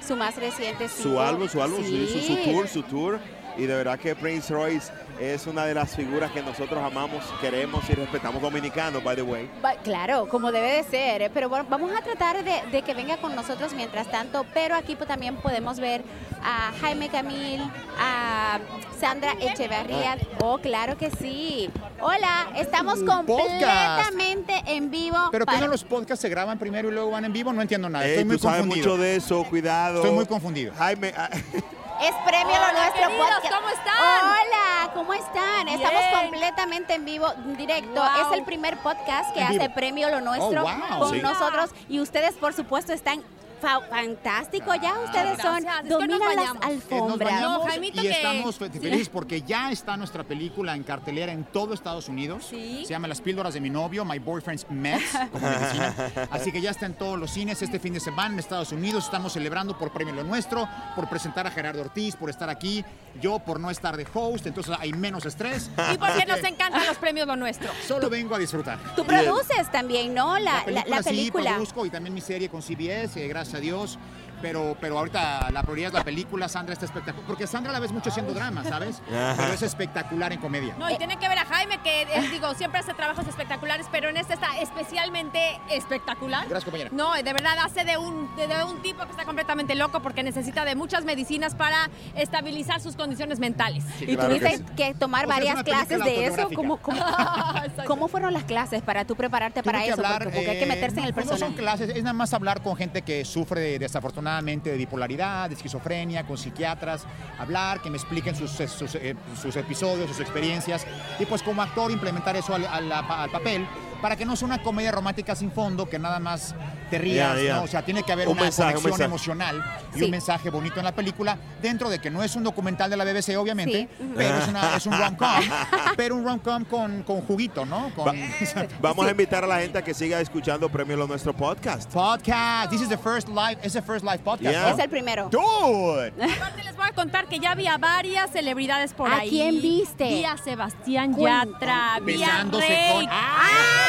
su más reciente Su álbum, su álbum, sí, su, su tour, su tour. Y de verdad que Prince Royce es una de las figuras que nosotros amamos, queremos y respetamos dominicanos, by the way. Claro, como debe de ser, ¿eh? pero bueno, vamos a tratar de, de que venga con nosotros mientras tanto, pero aquí pues, también podemos ver a Jaime Camil, a Sandra Echeverría. Oh, claro que sí. Hola, estamos completamente en vivo. ¿Pero qué para- no los podcasts se graban primero y luego van en vivo? No entiendo nada. Ey, Estoy muy tú sabes confundido. mucho de eso, cuidado. Estoy muy confundido. Jaime, ah, Es premio Hola, lo nuestro queridos, podcast. ¿cómo están? Hola, ¿cómo están? Estamos completamente en vivo, directo. Wow. Es el primer podcast que En hace vivo. premio lo nuestro Oh, wow. con Sí. nosotros y ustedes por supuesto están fa- fantástico. Ya ustedes son Gracias, es que dominan las. Eh, alfombras. bañamos No, Jaimito, y que- estamos felices porque ya está nuestra película en cartelera en todo Estados Unidos. Sí. Se llama Las píldoras de mi novio, My Boyfriend's Meds, como medicina. Así que ya está en todos los cines este fin de semana en Estados Unidos. Estamos celebrando por Premio Lo Nuestro, por presentar a Gerardo Ortiz, por estar aquí. Yo por no estar de host, entonces hay menos estrés. Y porque nos encantan los premios lo nuestro. Solo vengo a disfrutar. Tú produces también, ¿no? La, la- la película, sí, película. produzco y también mi serie con CBS, eh, gracias a Dios. Pero, pero ahorita la prioridad es la película. Sandra está espectacular. Porque Sandra la ves mucho haciendo drama, ¿sabes? Pero es espectacular en comedia. No, y tiene que ver a Jaime, que eh, digo, siempre hace trabajos espectaculares, pero en este está especialmente espectacular. Gracias, compañera. No, de verdad hace de un, de, de un tipo que está completamente loco porque necesita de muchas medicinas para estabilizar sus condiciones mentales. y tuviste que, tomar O sea, es varias clases de eso. ¿Cómo, cómo, cómo fueron las clases para tú prepararte para Tuve eso? hablar, porque, porque hay que eh, meterse en el pues no personaje. son clases, es nada más hablar con gente que sufre de- desafortunadamente de bipolaridad, de esquizofrenia, con psiquiatras, hablar, que me expliquen sus, eh, sus episodios, sus experiencias, y pues como actor implementar eso al papel. Para que no sea una comedia romántica sin fondo, que nada más te rías. O sea, tiene que haber Un una mensaje, conexión emocional y Sí. un mensaje bonito en la película, dentro de que no es un documental de la BBC, obviamente, Sí. pero es, una- es un rom-com, pero un rom-com con, con juguito, ¿no? Con, Vamos a invitar a la gente a que siga escuchando Premio Lo Nuestro podcast. Podcast. This is the first live, it's the first live podcast. Yeah. ¿no? Es el primero. Dude. Aparte les voy a contar que ya vi a varias celebridades por ¿A ahí. quién viste? Vi a Sebastián. Yatra, vi a Besándose Rey. con- Ah.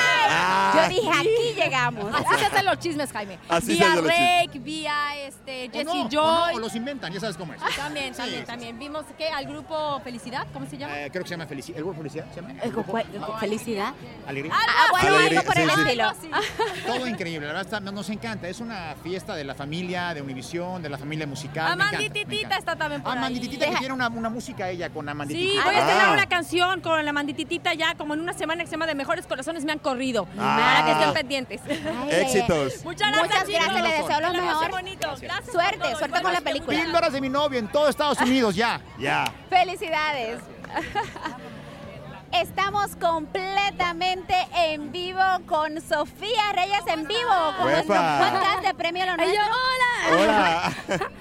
Yo dije, aquí llegamos. Así se hacen los chismes, Jaime. Así vi se a hacen los chismes. Rake, vi a este, O Jesse no, o Joy. no, o los inventan, ya sabes cómo es. También, Sí, también, sí, también. Vimos que al grupo Felicidad, ¿cómo se llama? Eh, creo que se llama Felicidad. ¿El grupo Felicidad se llama? Felicidad. Alegría. Ah, bueno, Alegría, algo por sí, el sí. estilo. Todo increíble, la verdad está- nos encanta. Es una fiesta de la familia de Univisión, de la familia musical. Amandititita está también por ahí. Amandititita que tiene una, una música ella con Sí, Amandititita. voy a estrenar una canción con la mandititita ya como en una semana que se llama De Mejores Corazones me han corrido. Ah. Para que estén pendientes. Éxitos. Muchas gracias, Muchas chicos. gracias, le deseo lo mejor. Gracias Suerte, todo. suerte con la película. Píldoras de mi novio en todo Estados Unidos ya. Ya. Felicidades. Estamos completamente en vivo con Sofía Reyes en vivo con nuestro podcast de Premio Lo Nuestro. Hola.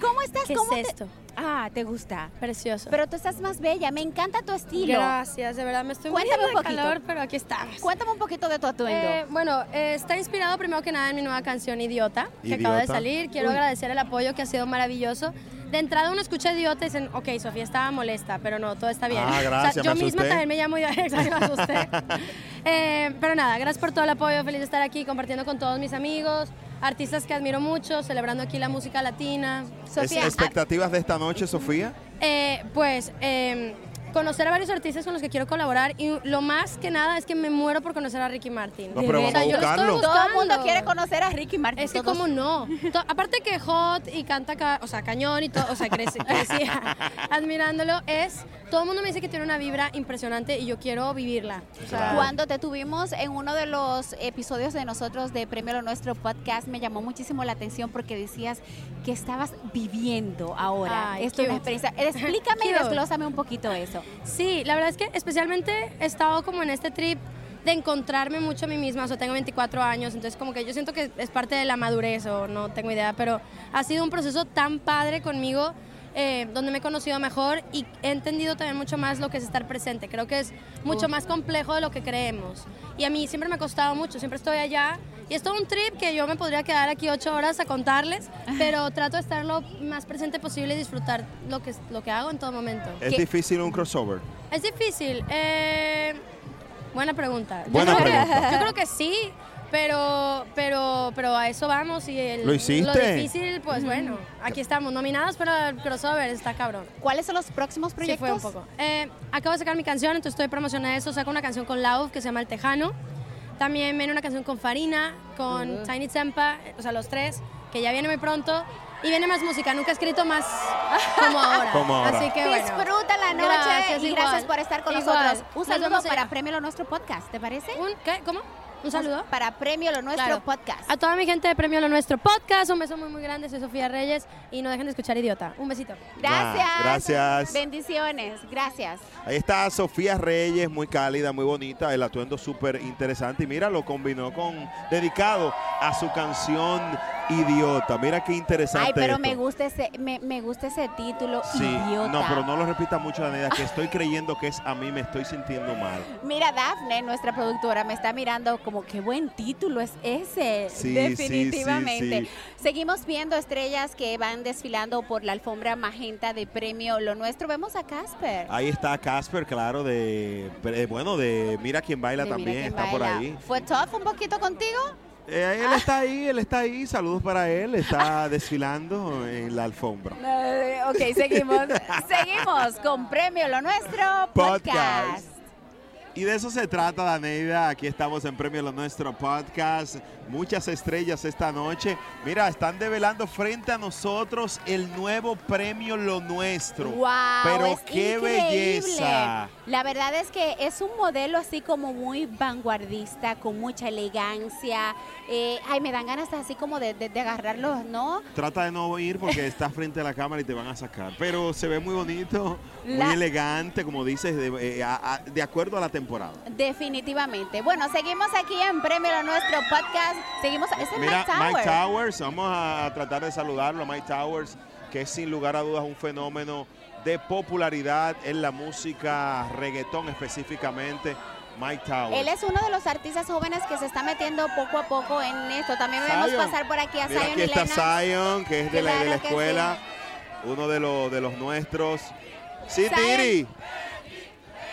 ¿Cómo estás? ¿Qué ¿Cómo es te- esto? Ah, ¿te gusta? Precioso. Pero tú estás más bella, me encanta tu estilo. Gracias, de verdad me estoy Cuéntame un poquito. calor, pero aquí estamos. Cuéntame un poquito de tu atuendo. Eh, bueno, eh, está inspirado primero que nada en mi nueva canción Idiota, que acaba de salir. Quiero Uy. agradecer el apoyo que ha sido maravilloso. De entrada uno escucha Idiota y dicen, ok, Sofía estaba molesta, pero no, todo está bien. Ah, gracias, O sea, yo me misma también me llamo Idiota, me asusté. Eh, pero nada, gracias por todo el apoyo, feliz de estar aquí compartiendo con todos mis amigos, artistas que admiro mucho, celebrando aquí la música latina. ¿Es- ¿Expectativas de esta noche, Sofía? Eh, pues eh, conocer a varios artistas con los que quiero colaborar y lo más que nada es que me muero por conocer a Ricky Martin. No, pero O sea, vamos a yo lo estoy buscarlo. Todo el mundo quiere conocer a Ricky Martin. Es que todos. cómo no. To- aparte que hot y canta, ca- o sea, cañón y todo, o sea, crecí, crecí admirándolo, es, todo el mundo me dice que tiene una vibra impresionante y yo quiero vivirla. O sea, Cuando te tuvimos en uno de los episodios de nosotros de Premio Lo Nuestro podcast, me llamó muchísimo la atención porque decías que estabas viviendo ahora. Ay, Esto es una experiencia. Explícame y desglósame un poquito eso. Sí, la verdad es que especialmente he estado como en este trip de encontrarme mucho a mí misma, o sea, tengo 24 años, entonces como que yo siento que es parte de la madurez o no tengo idea, pero ha sido un proceso tan padre conmigo eh, donde me he conocido mejor y he entendido también mucho más lo que es estar presente. Creo que es mucho Uh. más complejo de lo que creemos. Y a mí siempre me ha costado mucho, siempre estoy allá y es todo un trip que yo me podría quedar aquí ocho horas a contarles, pero trato de estar lo más presente posible y disfrutar lo que, lo que hago en todo momento. ¿Es difícil un crossover? Es difícil. eh, buena pregunta. Yo Buena creo que- pregunta. yo creo que sí, pero, pero, pero a eso vamos y el, ¿Lo hiciste? difícil, pues bueno, aquí estamos nominados para el crossover, está cabrón. ¿Cuáles son los próximos Sí, fue un proyectos? poco. Eh, acabo de sacar mi canción, entonces estoy promocionando eso. Saco una canción con Lauf que se llama El Tejano. También viene una canción con Farina, con Uh. Tiny Tempa, o sea, los tres, que ya viene muy pronto. Y viene más música, nunca he escrito más como ahora. Como ahora. Así que bueno. Disfruta la noche Gracias, y igual. gracias por estar con Igual. nosotros. Un saludo para. Premio Lo Nuestro Podcast, ¿te parece? ¿Un qué? ¿Cómo? ¿Un saludo? Para Premio Lo Nuestro Claro. Podcast. A toda mi gente de Premio Lo Nuestro Podcast, un beso muy muy grande, soy Sofía Reyes y no dejen de escuchar Idiota. Un besito. Gracias. Ah, gracias. Bendiciones. Gracias. Ahí está Sofía Reyes, muy cálida, muy bonita, el atuendo súper interesante. Y mira, lo combinó con, dedicado a su canción Idiota. Mira qué interesante. Ay, pero esto. me gusta ese, me, me gusta ese título, Sí, idiota. no, pero no lo repita mucho, Daniela, que estoy creyendo que es a mí, me estoy sintiendo mal. Mira, Dafne, nuestra productora, me está mirando como qué buen título es ese. Sí, Definitivamente. sí, sí. Seguimos viendo estrellas que van desfilando por la alfombra magenta de premio Lo Nuestro. Vemos a Casper. Ahí está Casper, claro, de, eh, bueno, de Mira quién baila De también, quién está por ahí. ¿Fue tough un poquito contigo? Eh, él está ahí, él está ahí, saludos para él, está desfilando en la alfombra. Eh, ok, seguimos. seguimos con Premio Lo Nuestro Podcast. Podcast. Y de eso se trata, Daneida. Aquí estamos en Premio Lo Nuestro Podcast. Muchas estrellas esta noche. Mira, están develando frente a nosotros el nuevo premio Lo Nuestro. ¡Wow! Pero es qué increíble. belleza. La verdad es que es un modelo así como muy vanguardista, con mucha elegancia. Eh, ay, me dan ganas así como de, de, de agarrarlos, ¿no? Trata de no ir porque estás frente a la cámara y te van a sacar. Pero se ve muy bonito, La- muy elegante, como dices, de, eh, a- a- de acuerdo a la temporada. Definitivamente. Bueno, seguimos aquí en Premio Lo Nuestro Podcast. Seguimos. Ese es Mira, Mike Tower. Mike Towers, vamos a tratar de saludarlo, Mike Towers, que es sin lugar a dudas un fenómeno de popularidad en la música reggaetón específicamente. Mike Towers. Él es uno de los artistas jóvenes que se está metiendo poco a poco en esto. También vemos pasar por aquí a Mira, Zion aquí está. Zion, que es de la, de la escuela, uno de, los de los nuestros. Sí, Zion. Tiri.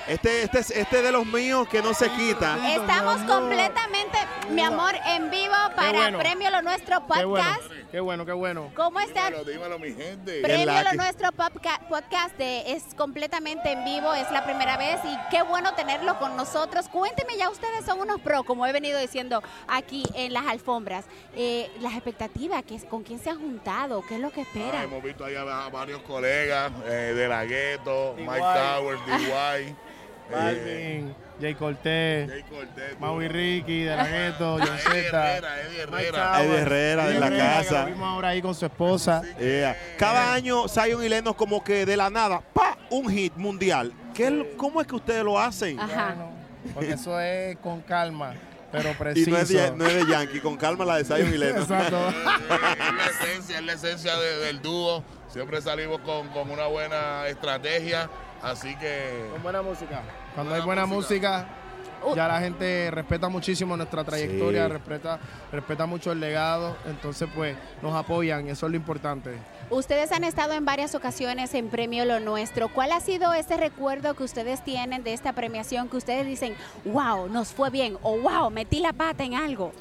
Este, este, es- este es de los míos que no se quita. Estamos completamente, mi amor, en vivo para bueno. Premio Lo Nuestro Qué bueno, Podcast. qué bueno, qué bueno. ¿Cómo están? Dímelo, dímelo, mi gente. Premio Lo Nuestro Podcast de- es completamente en vivo, es la primera vez y qué bueno tenerlo con nosotros. Cuénteme, ya ustedes son unos pro, como he venido diciendo aquí en las alfombras. Eh, las expectativas, ¿qué es- ¿con quién se han juntado? ¿Qué es lo que Ah, esperan? hemos visto ahí a, a varios colegas eh, de la Gueto, Mike. Towers, DY. Balvin, Jay Cortés, Cortés, Maui Ricky, De La Gueto, John Z, Mike Towers, Eddie Herrera de la Eddie Herrera, casa. lo vimos ahora ahí con su esposa. Yeah. Cada año Zion y Lennox como que de la nada, ¡pa! un hit mundial. ¿Qué lo- ¿Cómo es que ustedes lo hacen? Porque eso es con calma, pero Y preciso. no es, de, no es de Yankee, con calma la de Zion y Lennox. Exacto. es la esencia, es la esencia de- del dúo. Siempre salimos con, con una buena estrategia, así que... Con buena música. Cuando hay buena música, ya la gente respeta muchísimo nuestra trayectoria, Sí. respeta, respeta mucho el legado, entonces pues nos apoyan y eso es lo importante. Ustedes han estado en varias ocasiones en Premio Lo Nuestro. ¿Cuál ha sido ese recuerdo que ustedes tienen de esta premiación que ustedes dicen, wow, nos fue bien o wow, metí la pata en algo?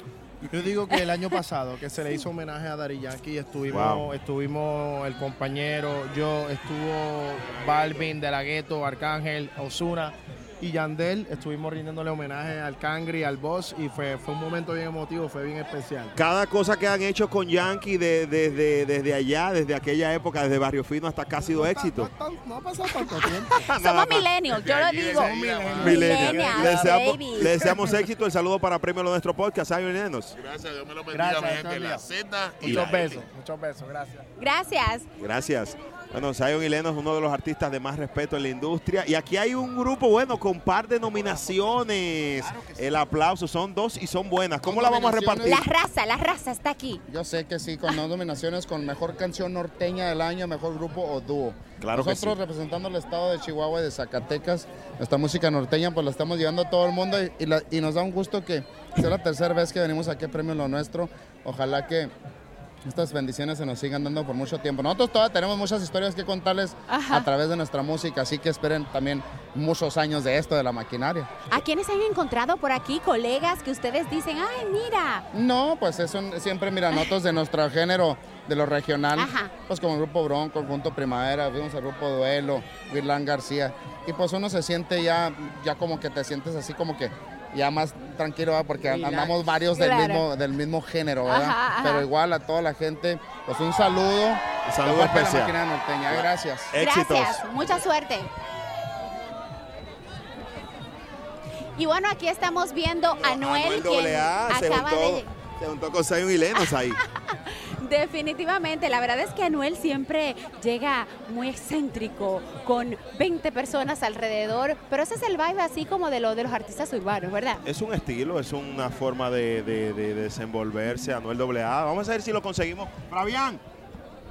Yo digo que el año pasado, que se le hizo homenaje a Dari Yankee, estuvimos, Wow. estuvimos el compañero, yo, estuvo Balvin, De La Ghetto, Arcángel, Osuna y Yandel, estuvimos rindiéndole homenaje al Cangri, al Boss, y fue, fue un momento bien emotivo, fue bien especial. Cada cosa que han hecho con Yankee de- desde, desde allá, desde aquella época, desde Barrio Fino hasta acá ha sido éxito. No ha pasado tanto tiempo. Somos millennials, yo lo digo. Millennial. Millennials, Le deseamos, baby. le deseamos éxito. El saludo para Premio de nuestro podcast, Lennox. Gracias, Dios me lo bendiga, Gracias, mi gente. La Z y Muchos la besos, muchos besos, gracias. Gracias. Gracias. Bueno, Zion y Lennox es uno de los artistas de más respeto en la industria. Y aquí hay un grupo, bueno, con par de nominaciones. El aplauso, son dos y son buenas. ¿Cómo la vamos a repartir? La raza, la raza está aquí. Yo sé que sí, con dos nominaciones, con Mejor Canción Norteña del Año, Mejor Grupo o Dúo. Claro que Nosotros sí. representando el estado de Chihuahua y de Zacatecas, nuestra música norteña pues la estamos llevando a todo el mundo y, y la- y nos da un gusto que sea la tercera vez que venimos aquí a Premio Lo Nuestro. Ojalá que estas bendiciones se nos sigan dando por mucho tiempo. Nosotros todavía tenemos muchas historias que contarles Ajá. a través de nuestra música, así que esperen también muchos años de esto, de la maquinaria. ¿A quiénes han encontrado por aquí, colegas, que ustedes dicen, ay, mira? No, pues es un- siempre, mira, notos de nuestro género, de lo regional. Ajá. Pues como el grupo Bronco, el Junto Primavera, vimos el grupo Duelo, Wirlan García. Y pues uno se siente ya, ya como que te sientes así como que ya más tranquilo, ¿verdad? porque Relax. andamos varios del, Claro. mismo, del mismo género, ¿verdad? Ajá, ajá. Pero igual a toda la gente, pues un saludo. Un saludo la especial. Maquinaria Norteña. Gracias. Gracias, mucha suerte. Y bueno, aquí estamos viendo a Noel, Anuel quien AA se juntó, de... se juntó con Zion y Lennox ahí. Definitivamente, la verdad es que Anuel siempre llega muy excéntrico, con 20 personas alrededor, pero ese es el vibe así como de, lo, de los artistas urbanos, ¿verdad? Es un estilo, es una forma de, de- de desenvolverse. Anuel AA. Vamos a ver si lo conseguimos. Fabián,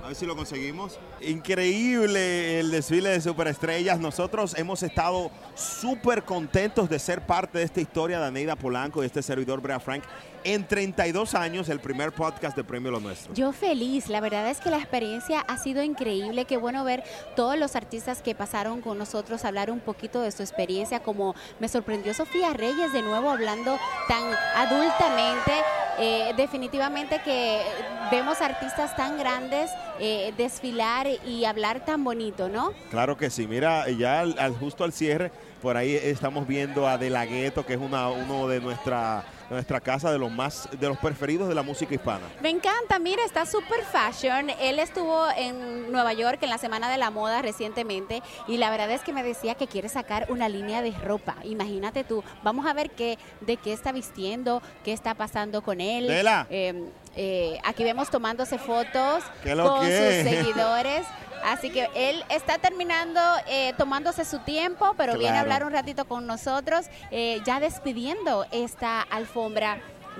a ver si lo conseguimos. Increíble el desfile de superestrellas. Nosotros hemos estado súper contentos de ser parte de esta historia de Aneida Polanco y este servidor Brea Frank. En 32 años, el primer podcast de Premio Lo Nuestro. Yo feliz, la verdad es que la experiencia ha sido increíble, qué bueno ver todos los artistas que pasaron con nosotros, hablar un poquito de su experiencia, como me sorprendió Sofía Reyes de nuevo hablando tan adultamente, Eh, definitivamente que vemos artistas tan grandes eh, desfilar y hablar tan bonito, ¿no? Claro que sí. Mira, ya al, al- justo al cierre, por ahí estamos viendo a De La Ghetto, que es una, uno de nuestra nuestra casa de los más, de los preferidos de la música hispana. Me encanta, mira, está super fashion. Él estuvo en Nueva York en la Semana de la Moda recientemente y la verdad es que me decía que quiere sacar una línea de ropa. Imagínate tú, vamos a ver qué, de qué está vistiendo, qué está pasando con él. Vela. Eh, eh, aquí vemos tomándose fotos ¿Qué lo con que? sus seguidores. Así que él está terminando, eh, tomándose su tiempo, pero viene a hablar un ratito con nosotros, eh, ya despidiendo esta alfombra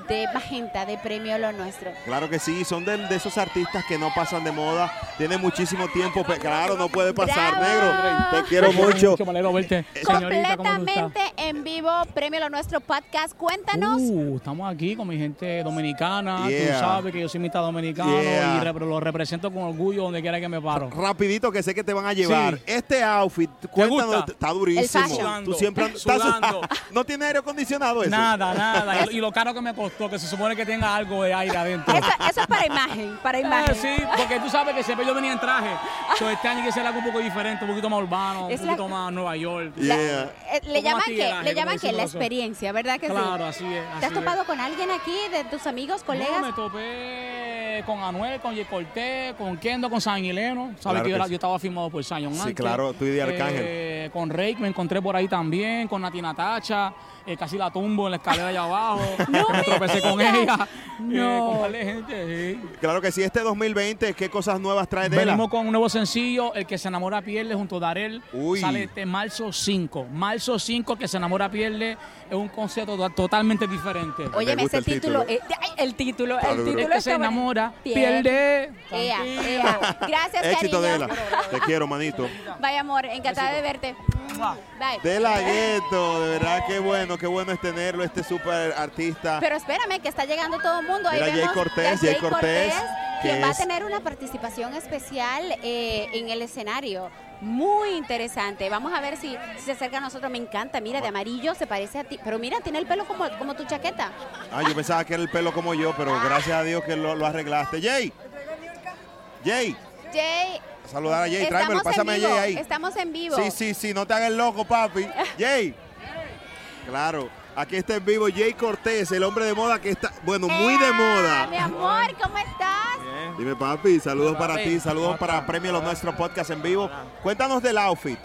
de Magenta de Premio Lo Nuestro. Claro que sí, son de, de esos artistas que no pasan de moda, tienen muchísimo tiempo, pe- claro, no puede pasar, negro. Te quiero mucho. Verte. Señorita. Completamente en vivo, Premio Lo Nuestro Podcast. Cuéntanos. Uh, estamos aquí con mi gente dominicana. Yeah. Tú sabes que yo soy mitad dominicano Yeah. y rep- lo represento con orgullo donde quiera que me paro. Rapidito que sé que te van a llevar. Sí. Este outfit, cuéntanos, está durísimo. El. Tú siempre estás- Sudando. no tiene aire acondicionado eso. Nada, nada. Y, y lo caro que me costó, que se supone que tenga algo de aire adentro. Eso, eso es para imagen, para imagen. Eh, sí, porque tú sabes que siempre yo venía en traje. So, este año hay que ser algo un poco diferente, un poquito más urbano, un Es la- poquito más Nueva York. Eh, le llaman que, le llaman que la experiencia, ¿verdad que sí? Claro, así es. ¿Te has así es. topado con alguien aquí de tus amigos, colegas? No, me topé con Anuel, con J. Cortés, con Kendo, con San Hileno. Sabes Claro que, yo, que era- sí. yo estaba firmado por Zion Sí, antes. claro, tú y de Arcángel. Eh, con Rake me encontré por ahí también, con Nati Natacha. Eh, casi la tumbo en la escalera allá abajo. me tropecé con ella. eh, con par de gente, sí. Claro que sí, este 2020, ¿qué cosas nuevas trae de Venimos con un nuevo sencillo, El que se enamora pierde, junto a Darel. Uy. Sale este marzo 5. Marzo 5, El que se enamora pierde, es un concepto to- totalmente diferente. Óyeme, ese título, eh, ay, el título, el título El que se enamora, Pierde. pierde. Ea, ea. Gracias, Éxito de la. Te quiero, manito. Bye, amor, encantada de verte. De la gueto, de verdad qué bueno, qué bueno es tenerlo, este súper artista. Pero espérame, que está llegando todo el mundo. Ahí Mira, Jay Cortés, Jay Cortés, quien que va a tener una participación especial eh, en el escenario. Muy interesante. Vamos a ver si, si se acerca a nosotros. Me encanta. Mira, de amarillo se parece a ti. Pero mira, tiene el pelo como, como tu chaqueta. Ah, yo pensaba que era el pelo como yo, pero gracias a Dios que lo, lo arreglaste. Jay, Jay, Jay, saludar a Jay, estamos tráemelo, pásame a Jay ahí. Estamos en vivo. Sí, sí, sí, no te hagas loco, papi. Jay. Claro, aquí está en vivo Jay Cortés, el hombre de moda que está, bueno, muy de moda. Mi amor, ¿cómo estás? Dime, papi, saludos para papi. ti, saludos para Premio Los Nuestros Podcast en vivo. Cuéntanos del outfit.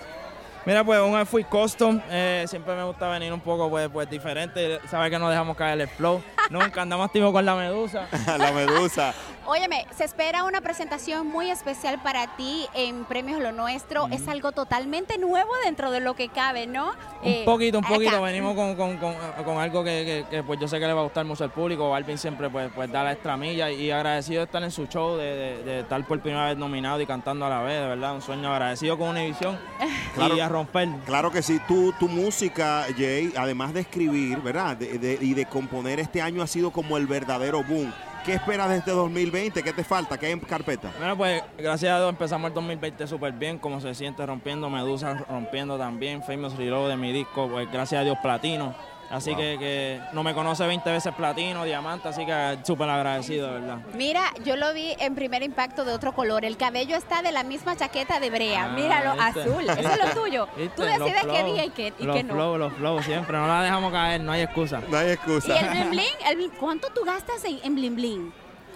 Mira, pues un outfit custom. eh, siempre me gusta venir un poco pues, pues diferente. Sabes que no dejamos caer el flow. Nunca andamos activos con la medusa. La medusa. Óyeme, se espera una presentación muy especial para ti en Premios Lo Nuestro. Es algo totalmente nuevo dentro de lo que cabe, ¿no? Eh, Un poquito, un poquito. acá. Venimos con, con- con- con algo que, que- que, pues yo sé que le va a gustar mucho al público. Alvin siempre pues, pues da la extra milla y agradecido de estar en su show, de, de- de estar por primera vez nominado y cantando a la vez. De verdad, un sueño agradecido con Univision Claro. y a romper. Claro que sí, tu, tu música, Jay, además de escribir, ¿verdad? De- de- y de componer este año ha sido como el verdadero boom. ¿Qué esperas de este 2020? ¿Qué te falta? ¿Qué hay en carpeta? Bueno, pues gracias a Dios empezamos el 2020 súper bien, como se siente rompiendo, Medusa rompiendo también, Famous Reload de mi disco, pues gracias a Dios platino. Así Wow. que, que no me conoce 20 veces platino, diamante, así que súper agradecido, de verdad. Mira, yo lo vi en primer impacto de otro color. El cabello está de la misma chaqueta de Brea. Ah, Míralo, ¿viste? azul. Eso es lo tuyo. ¿Viste? Tú decides qué flow, día y qué, y los qué no. flow, los flow, siempre, no la dejamos caer, no hay excusa. No hay ¿Y excusa. el bling bling? El bling- ¿Cuánto tú gastas en, en bling bling?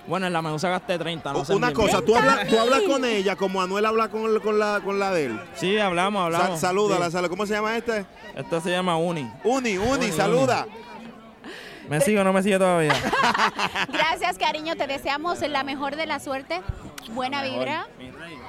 Bueno, en la Medusa gasté 30, no sé. Una mi- cosa, ¿tú hablas, tú hablas con ella como Anuel habla con, con, la, con la de él. Sí, hablamos, hablamos. Sa- salúdala, Sí. ¿Cómo se llama este? Esto se llama Uni. Uni, Uni, saluda. ¿Me sigue o no me sigue todavía? Gracias, cariño. Te deseamos la mejor de la suerte. Buena vibra.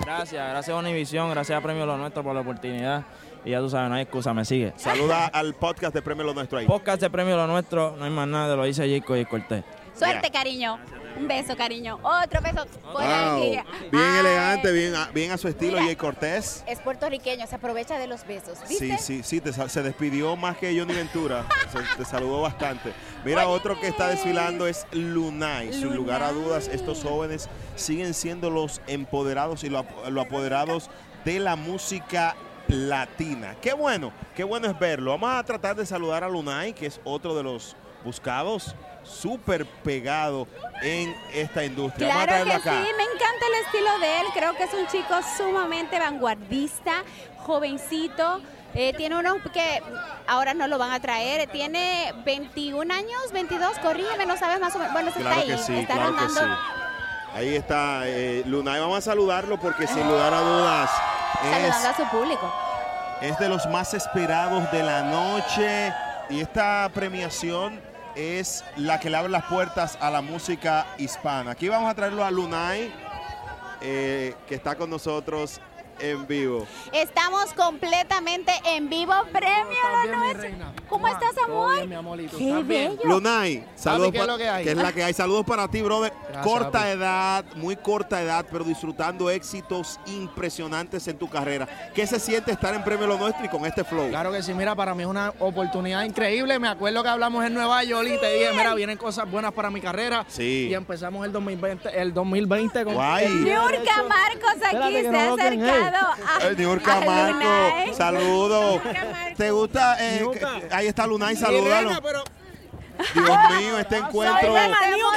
Gracias, gracias a Univision, gracias a Premio Lo Nuestro por la oportunidad. Y ya tú sabes, no hay excusa, me sigue. Saluda al podcast de Premio Lo Nuestro ahí. Podcast de Premio Lo Nuestro, no hay más nada, lo dice Jacob y Cortés. Suerte, cariño. Un beso, cariño. Otro beso. Wow. Bien Ay, elegante, bien, a- bien a su estilo, Mira. Jay Cortés. Es puertorriqueño, se aprovecha de los besos. ¿Viste? Sí, sí, sí, te se despidió más que Johnny Ventura. se, te saludó bastante. Mira, otro que está desfilando es Lunay. Sin lugar a dudas, estos jóvenes siguen siendo los empoderados y los los apoderados de la música latina. Qué bueno, qué bueno es verlo. Vamos a tratar de saludar a Lunay, que es otro de los buscados súper pegado en esta industria. Claro que acá. sí, me encanta el estilo de él. Creo que es un chico sumamente vanguardista, jovencito. Eh, tiene unos que ahora no lo van a traer. Tiene 21 años, 22, corrígeme, no sabes más o menos. Bueno, se Claro está ahí. sí, está claro que rondando. sí. Ahí está eh, Lunay. Vamos a saludarlo porque sin lugar a dudas Saludando a es, su público. es de los más esperados de la noche. Y esta premiación es la que le abre las puertas a la música hispana. Aquí vamos a traerlo a Lunay, eh, que está con nosotros en vivo. Estamos completamente en vivo. Premio lo nuestro. ¿Cómo estás, amor? Qué bello. Lunay, saludos. ¿qué es lo que hay? es la que hay? Saludos para ti, brother. Gracias, corta papi. edad, muy corta edad, pero disfrutando éxitos impresionantes en tu carrera. ¿Qué se siente estar en Premio Lo Nuestro y con este flow? Claro que sí, mira, para mí es una oportunidad increíble. Me acuerdo que hablamos en Nueva York y te dije, mira, vienen cosas buenas para mi carrera. Sí. Y empezamos el 2020, el 2020 con Guay. derecho. Marcos aquí Espérate se no ha lo tienen, ey. acercado a, El Niurka Marco, saludos. ¿Te gusta? eh, ahí está Lunay, salúdalo. Dios mío, este encuentro,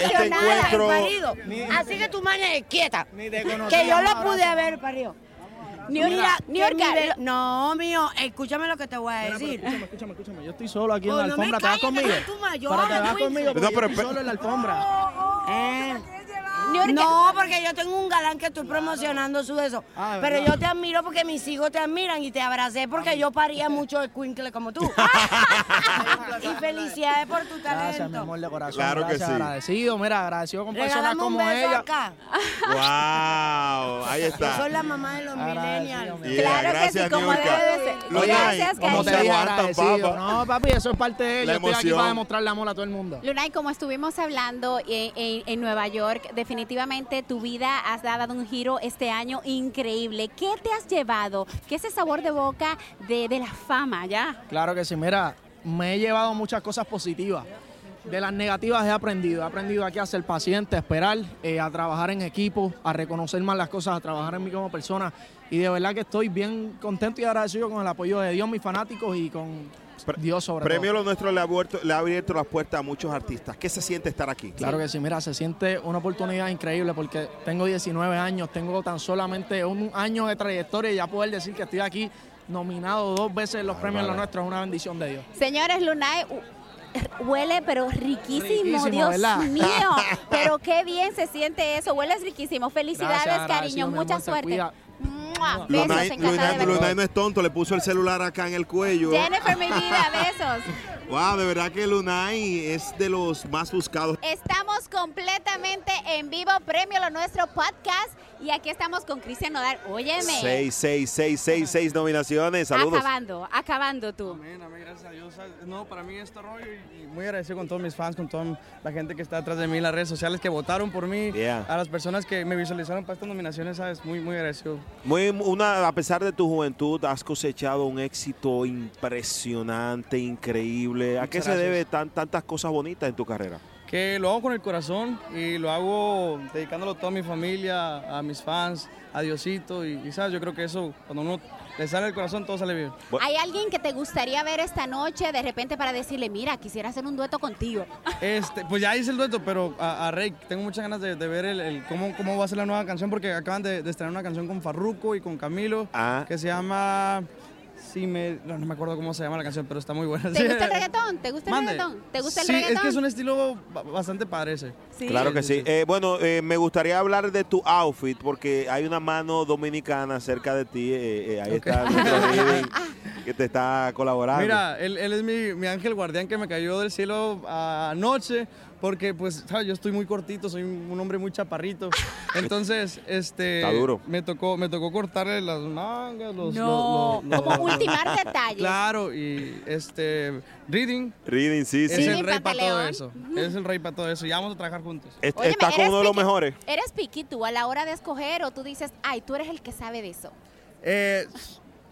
este encuentro. Así que tú mañana quieta. Que yo lo pude haber parido. Niurka, Niurka, no, mío, escúchame lo que te voy a Mira, decir. escúchame, escúchame, escúchame. Yo estoy solo aquí en Oh, la alfombra. ¿Te vas conmigo? Pero te vas conmigo yo estoy solo en la alfombra. Eh. No, porque yo tengo un galán que estoy promocionando su eso. Ah, pero yo te admiro porque mis hijos te admiran y te abracé porque yo paría mucho de cuincle como tú. y felicidades por tu Gracias, mi talento. amor de corazón. Claro que Gracias, sí. Agradecido, mira, agradecido con personas Regálame un como beso ella. acá. Wow, ahí Yo está. soy la mamá de los millennials. Yeah, Claro que sí, como Niurka. debe de ser. Gracias, Como te dije, agradecido. No, papi, eso es parte de La ello. Estoy aquí para demostrarle amor a todo el mundo. Lunay, como estuvimos hablando en, en- en Nueva York, definitivamente tu vida has dado un giro este año increíble. ¿Qué te has llevado? ¿Qué es ese sabor de boca de, de la fama, ya? Claro que sí, mira, me he llevado muchas cosas positivas. De las negativas he aprendido. He aprendido aquí a ser paciente, a esperar, eh, a trabajar en equipo, a reconocer más las cosas, a trabajar en mí como persona. Y de verdad que estoy bien contento y agradecido con el apoyo de Dios, mis fanáticos y con Dios sobre Premio todo. Lo Nuestro le ha, abierto, le ha abierto las puertas a muchos artistas. ¿Qué se siente estar aquí? Claro que sí, mira, se siente una oportunidad increíble porque tengo 19 años, tengo tan solamente un año de trayectoria y ya poder decir que estoy aquí nominado dos veces en los premios Lo Nuestro es una bendición de Dios. Señores, Lunay huele pero riquísimo, Riquísimo, Dios ¿verdad? mío. Pero qué bien se siente eso, hueles riquísimo. Felicidades, Gracias, cariño, mucha amor, suerte. Lunay no es tonto, le puso el celular acá en el cuello. Jennifer, mi vida, besos. Wow, de verdad que Lunay es de los más buscados. Estamos completamente en vivo, Premio Lo Nuestro Podcast. Y aquí estamos con Cristian Nodal. Óyeme. Seis, seis, seis, seis, seis nominaciones. Saludos. Acabando, acabando tú. Amén, amén, gracias a Dios. No, para mí este rollo y, y muy agradecido con todos mis fans, con toda la gente que está detrás de mí, las redes sociales que votaron por mí, Yeah. a las personas que me visualizaron para estas nominaciones, ¿sabes? Muy, muy agradecido. Muy, una, a pesar de tu juventud, has cosechado un éxito impresionante, increíble. ¿A qué se debe tan, tantas cosas bonitas en tu carrera? Que lo hago con el corazón y lo hago dedicándolo a toda mi familia, a mis fans, a Diosito y, y, ¿sabes? Yo creo que eso, cuando uno le sale el corazón, todo sale bien. ¿Hay alguien que te gustaría ver esta noche de repente para decirle, mira, quisiera hacer un dueto contigo? Este, pues ya hice el dueto, pero a, a Rey, tengo muchas ganas de, de ver el, el cómo, cómo va a ser la nueva canción, porque acaban de, de estrenar una canción con Farruko y con Camilo, Ah. que se llama... Sí, me, no, no me acuerdo cómo se llama la canción, pero está muy buena. ¿Te gusta el reggaetón? ¿Te gusta el Mande. reggaetón? ¿Te gusta el sí, reggaetón? es que es un estilo ba- bastante padre ese. Claro que sí. Eh, bueno, eh, me gustaría hablar de tu outfit porque hay una mano dominicana cerca de ti. eh, eh, ahí está nuestro que te está colaborando. Mira, él, él es mi, mi ángel guardián que me cayó del cielo anoche, porque pues, ¿sabes? yo estoy muy cortito, soy un hombre muy chaparrito. Entonces, este... Está duro. Me tocó, me tocó cortarle las mangas, los... No, los- los- como los- ultimar detalles. Claro, y este... Reading. Reading, sí, Es sí. el rey para todo eso. Es el rey para todo eso. Ya vamos a trabajar juntos. Es- Óyeme, está con ¿eres uno de los mejores. ¿Eres piqui tú a la hora de escoger o tú dices, ay, tú eres el que sabe de eso? Eh,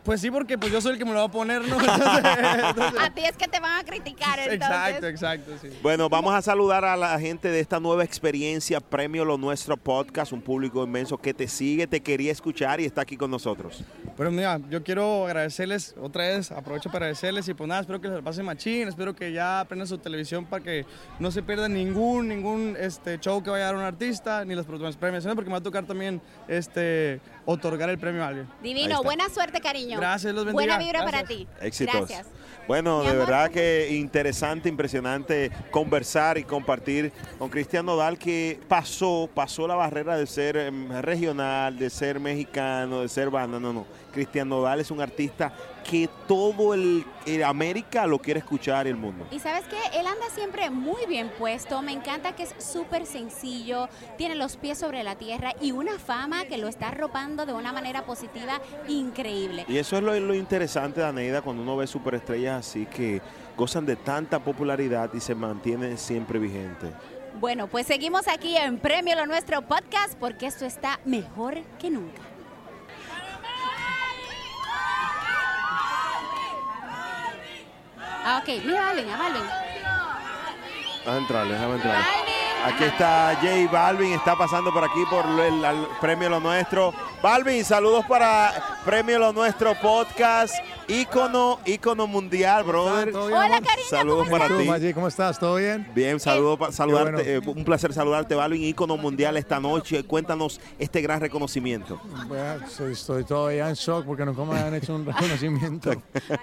Pues sí, porque pues yo soy el que me lo va a poner, ¿no? Entonces- A ti es que te van a criticar, entonces. exacto, exacto, sí. Bueno, vamos a saludar a la gente de esta nueva experiencia, Premio Lo Nuestro Podcast, un público inmenso que te sigue, te quería escuchar y está aquí con nosotros. Bueno, mira, yo quiero agradecerles otra vez, aprovecho para agradecerles y pues nada, espero que les pase machín, espero que ya aprendan su televisión para que no se pierdan ningún, ningún este, show que vaya a dar un artista, ni las próximas premiaciones, porque me va a tocar también este, otorgar el premio a alguien. Divino, buena suerte, cariño. Gracias, los bendiga. Buena vibra Gracias. para ti. Éxitos. Gracias. Bueno, de verdad que interesante, impresionante conversar y compartir con Cristian Nodal que pasó, pasó la barrera de ser em, regional, de ser mexicano, de ser banda. No, no. Cristian Nodal es un artista que todo el, el América lo quiere escuchar y el mundo. Y sabes qué, él anda siempre muy bien puesto, me encanta que es súper sencillo, tiene los pies sobre la tierra y una fama que lo está arropando de una manera positiva increíble. Y eso es lo, lo interesante de Aneida cuando uno ve superestrellas así que gozan de tanta popularidad y se mantienen siempre vigentes. Bueno, pues seguimos aquí en Premio Lo Nuestro Podcast porque esto está mejor que nunca. Ah, ok, mira, Balvin, a Balvin. Déjame entrar, déjame entrar. Aquí está J Balvin, está pasando por aquí por el, premio Lo Nuestro. Balvin, saludos para Premio Lo Nuestro Podcast, ícono, ícono mundial, brother. Hola, cariño, Saludos para ¿Tú, ti. Maggi, ¿Cómo estás? ¿Todo bien? Bien, saludos para saludarte, bueno. eh, un placer saludarte, Balvin, ícono mundial esta noche. Cuéntanos este gran reconocimiento. Bueno, estoy, estoy todavía en shock porque nunca me han hecho un reconocimiento.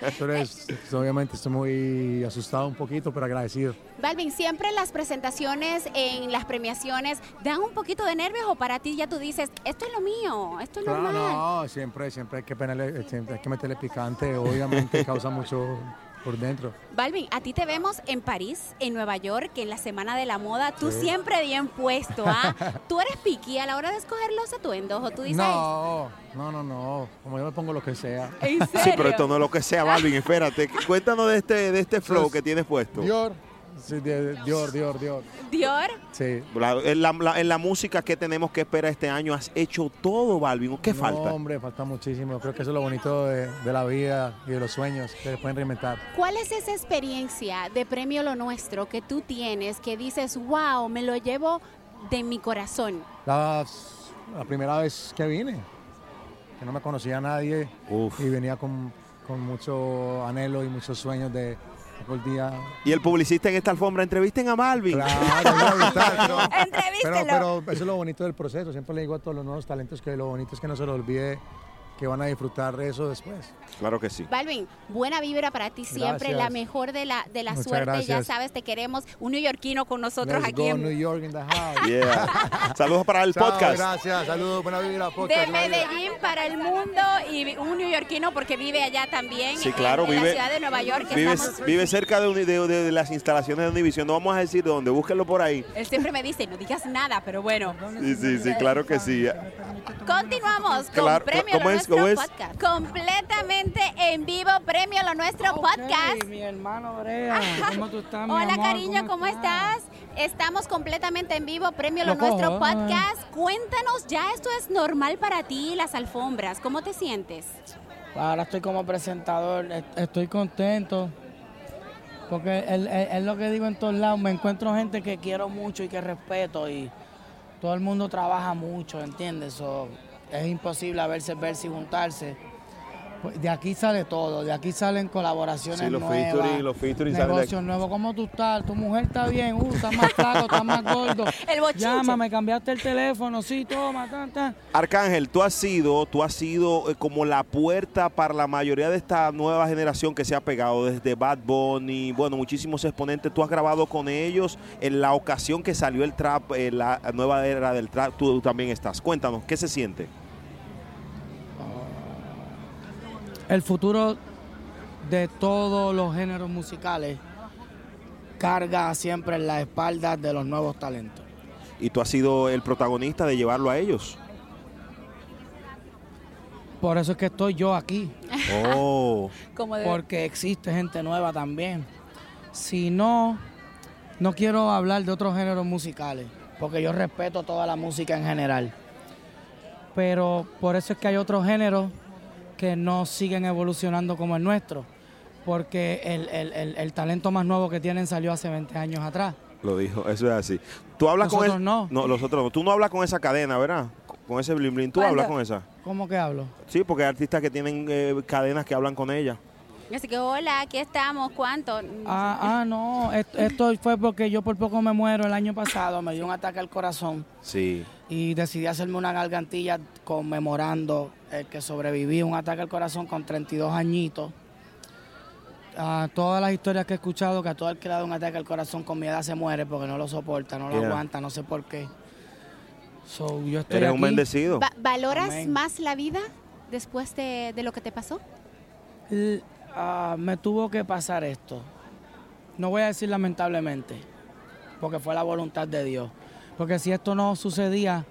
Entonces, obviamente estoy muy asustado un poquito, pero agradecido. Balvin, siempre las presentaciones, en las premiaciones, dan un poquito de nervios o para ti ya tú dices, esto es lo mío, esto es Claro, normal. no, siempre, siempre hay que, ponerle- siempre hay que meterle picante. Obviamente causa mucho por dentro. Balvin, a ti te vemos en París, en Nueva York, en la Semana de la Moda, tú Sí. siempre bien puesto, ¿ah? ¿Tú eres piqui a la hora de escoger los atuendos o tú dices, No, no, no, no. Como yo me pongo lo que sea. ¿En Sí, pero esto no es lo que sea, Balvin, espérate. Cuéntanos de este, de este flow que tienes puesto. Dior. Sí, de- Dior, Dior, Dior. Dior? Sí. La- en, la, la- en la música que tenemos que esperar este año, has hecho todo, Balvin. ¿Qué No, falta? hombre, falta muchísimo. Creo que eso es lo bonito de, de la vida y de los sueños que se pueden reinventar. ¿cuál es esa experiencia de Premio Lo Nuestro que tú tienes que dices, wow, me lo llevo de mi corazón? La, la primera vez que vine, que no me conocía a nadie y venía con, con mucho anhelo y muchos sueños de el día. Y el publicista en esta alfombra, entrevisten a Balvin. Pero, pero eso es lo bonito del proceso. Siempre le digo a todos los nuevos talentos que lo bonito es que no se lo olvide que van a disfrutar de eso después. Claro que sí. Balvin, buena vibra para ti siempre, Gracias. la mejor de la, de la Muchas suerte, ya sabes, te queremos, un neoyorquino con nosotros Let's aquí go, en New York in the house. Yeah. Saludos para el Chao, podcast. Gracias, saludos, buena vibra, podcast. de. Medellín para el mundo y un neoyorquino porque vive allá también Sí, en- claro, en, vive, la ciudad de Nueva York. vive, estamos- vive cerca de, de- de- de las instalaciones de Univision. No vamos a decir dónde, búsquenlo por ahí. Él siempre me dice, no digas nada, pero bueno. Sí, sí, sí, claro que sí. Continuamos con Claro, Premio ¿cómo es? Nuestro ¿Cómo es? Podcast. Completamente en vivo, Premio Lo Nuestro Podcast. mi hermano Brea, ¿cómo tú estás, mi Hola amor? cariño, ¿cómo, estás? Estamos completamente en vivo, Premio Lo, Lo Nuestro cojo, ¿eh? Podcast. Cuéntanos, ya esto es normal para ti, las alfombras, ¿cómo te sientes? Ahora estoy como presentador, est- estoy contento. Porque es, lo que digo en todos lados, me encuentro gente que quiero mucho y que respeto y todo el mundo trabaja mucho, ¿entiendes? So, es imposible a verse, verse y juntarse. Pues de aquí sale todo, de aquí salen colaboraciones Sí, los nuevas, featuring, los featuring negocios nuevos. ¿Cómo tú estás? ¿Tu mujer está bien? Uh, está más flaco, está más gordo. El bochinche. Llámame, cambiaste el teléfono, sí, toma, tan, tan. Arcángel, tú has sido, tú has sido eh, como la puerta para la mayoría de esta nueva generación que se ha pegado desde Bad Bunny, bueno, muchísimos exponentes. Tú has grabado con ellos en la ocasión que salió el trap, eh, la nueva era del trap. Tú también estás. Cuéntanos, ¿qué se siente? El futuro de todos los géneros musicales carga siempre en las espaldas de los nuevos talentos. Y tú has sido el protagonista de llevarlo a ellos. Por eso es que estoy yo aquí. Oh. Como de- Porque existe gente nueva también. Si no, no quiero hablar de otros géneros musicales, porque yo respeto toda la música en general. Pero por eso es que hay otros géneros que no siguen evolucionando como el nuestro, porque el, el- el- el talento más nuevo que tienen salió hace 20 años atrás. Lo dijo, eso es así. Tú hablas con Nosotros no. No, nosotros no. Tú no hablas con esa cadena, ¿verdad? Con ese bling bling. Tú hablas con esa. ¿Cómo que hablo? Sí, porque hay artistas que tienen eh, cadenas que hablan con ella. Así que hola, aquí estamos, ¿cuánto? Ah, ah, no, est- esto fue porque yo por poco me muero el año pasado, me dio un ataque al corazón Sí. y decidí hacerme una gargantilla conmemorando el que sobreviví a un ataque al corazón con 32 añitos. Ah, todas las historias que he escuchado, que a todo el que le da un ataque al corazón con mi edad se muere porque no lo soporta, no lo Yeah. aguanta, no sé por qué. So, yo estoy Eres un aquí. bendecido. Va- ¿Valoras Amén. más la vida después de, de lo que te pasó? L- ah, me tuvo que pasar esto. No voy a decir lamentablemente, porque fue la voluntad de Dios. Porque si esto no sucedía,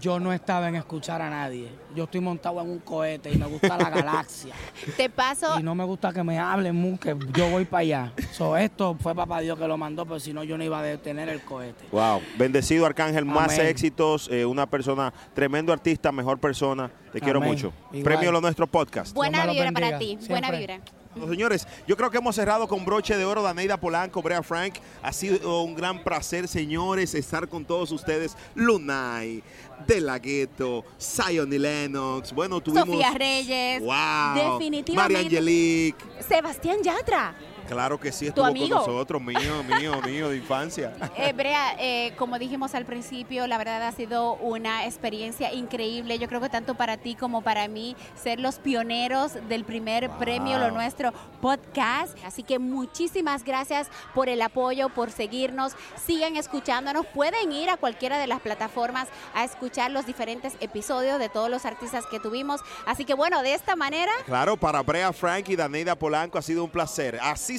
yo no estaba en escuchar a nadie. Yo estoy montado en un cohete y me gusta la galaxia. Te paso. Y no me gusta que me hablen mucho, que yo voy para allá. So, esto fue papá Dios que lo mandó, pero si no, yo no iba a detener el cohete. Wow. Bendecido Arcángel, más éxitos, eh, una persona, tremendo artista, mejor persona. Te quiero mucho. Igual. Premio Lo Nuestro Podcast. Buena vibra para ti, buena vibra. Señores, yo creo que hemos cerrado con broche de oro Daneida Polanco, Brea Frank. Ha sido un gran placer, señores, estar con todos ustedes. Lunay, De La Ghetto, Zion y Lennox. Bueno, tuvimos... Sofía Reyes. Wow. Definitivamente. María Angelique. Sebastián Yatra. Claro que sí, ¿Tu estuvo con nosotros, mío, mío, mío, de infancia. Eh, Brea, eh, como dijimos al principio, la verdad ha sido una experiencia increíble. Yo creo que tanto para ti como para mí, ser los pioneros del primer premio Lo Nuestro podcast. Así que muchísimas gracias por el apoyo, por seguirnos. Sigan escuchándonos. Pueden ir a cualquiera de las plataformas a escuchar los diferentes episodios de todos los artistas que tuvimos. Así que bueno, de esta manera, Claro, para Brea Frank y Daneida Polanco ha sido un placer. Así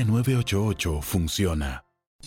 línea 988 funciona.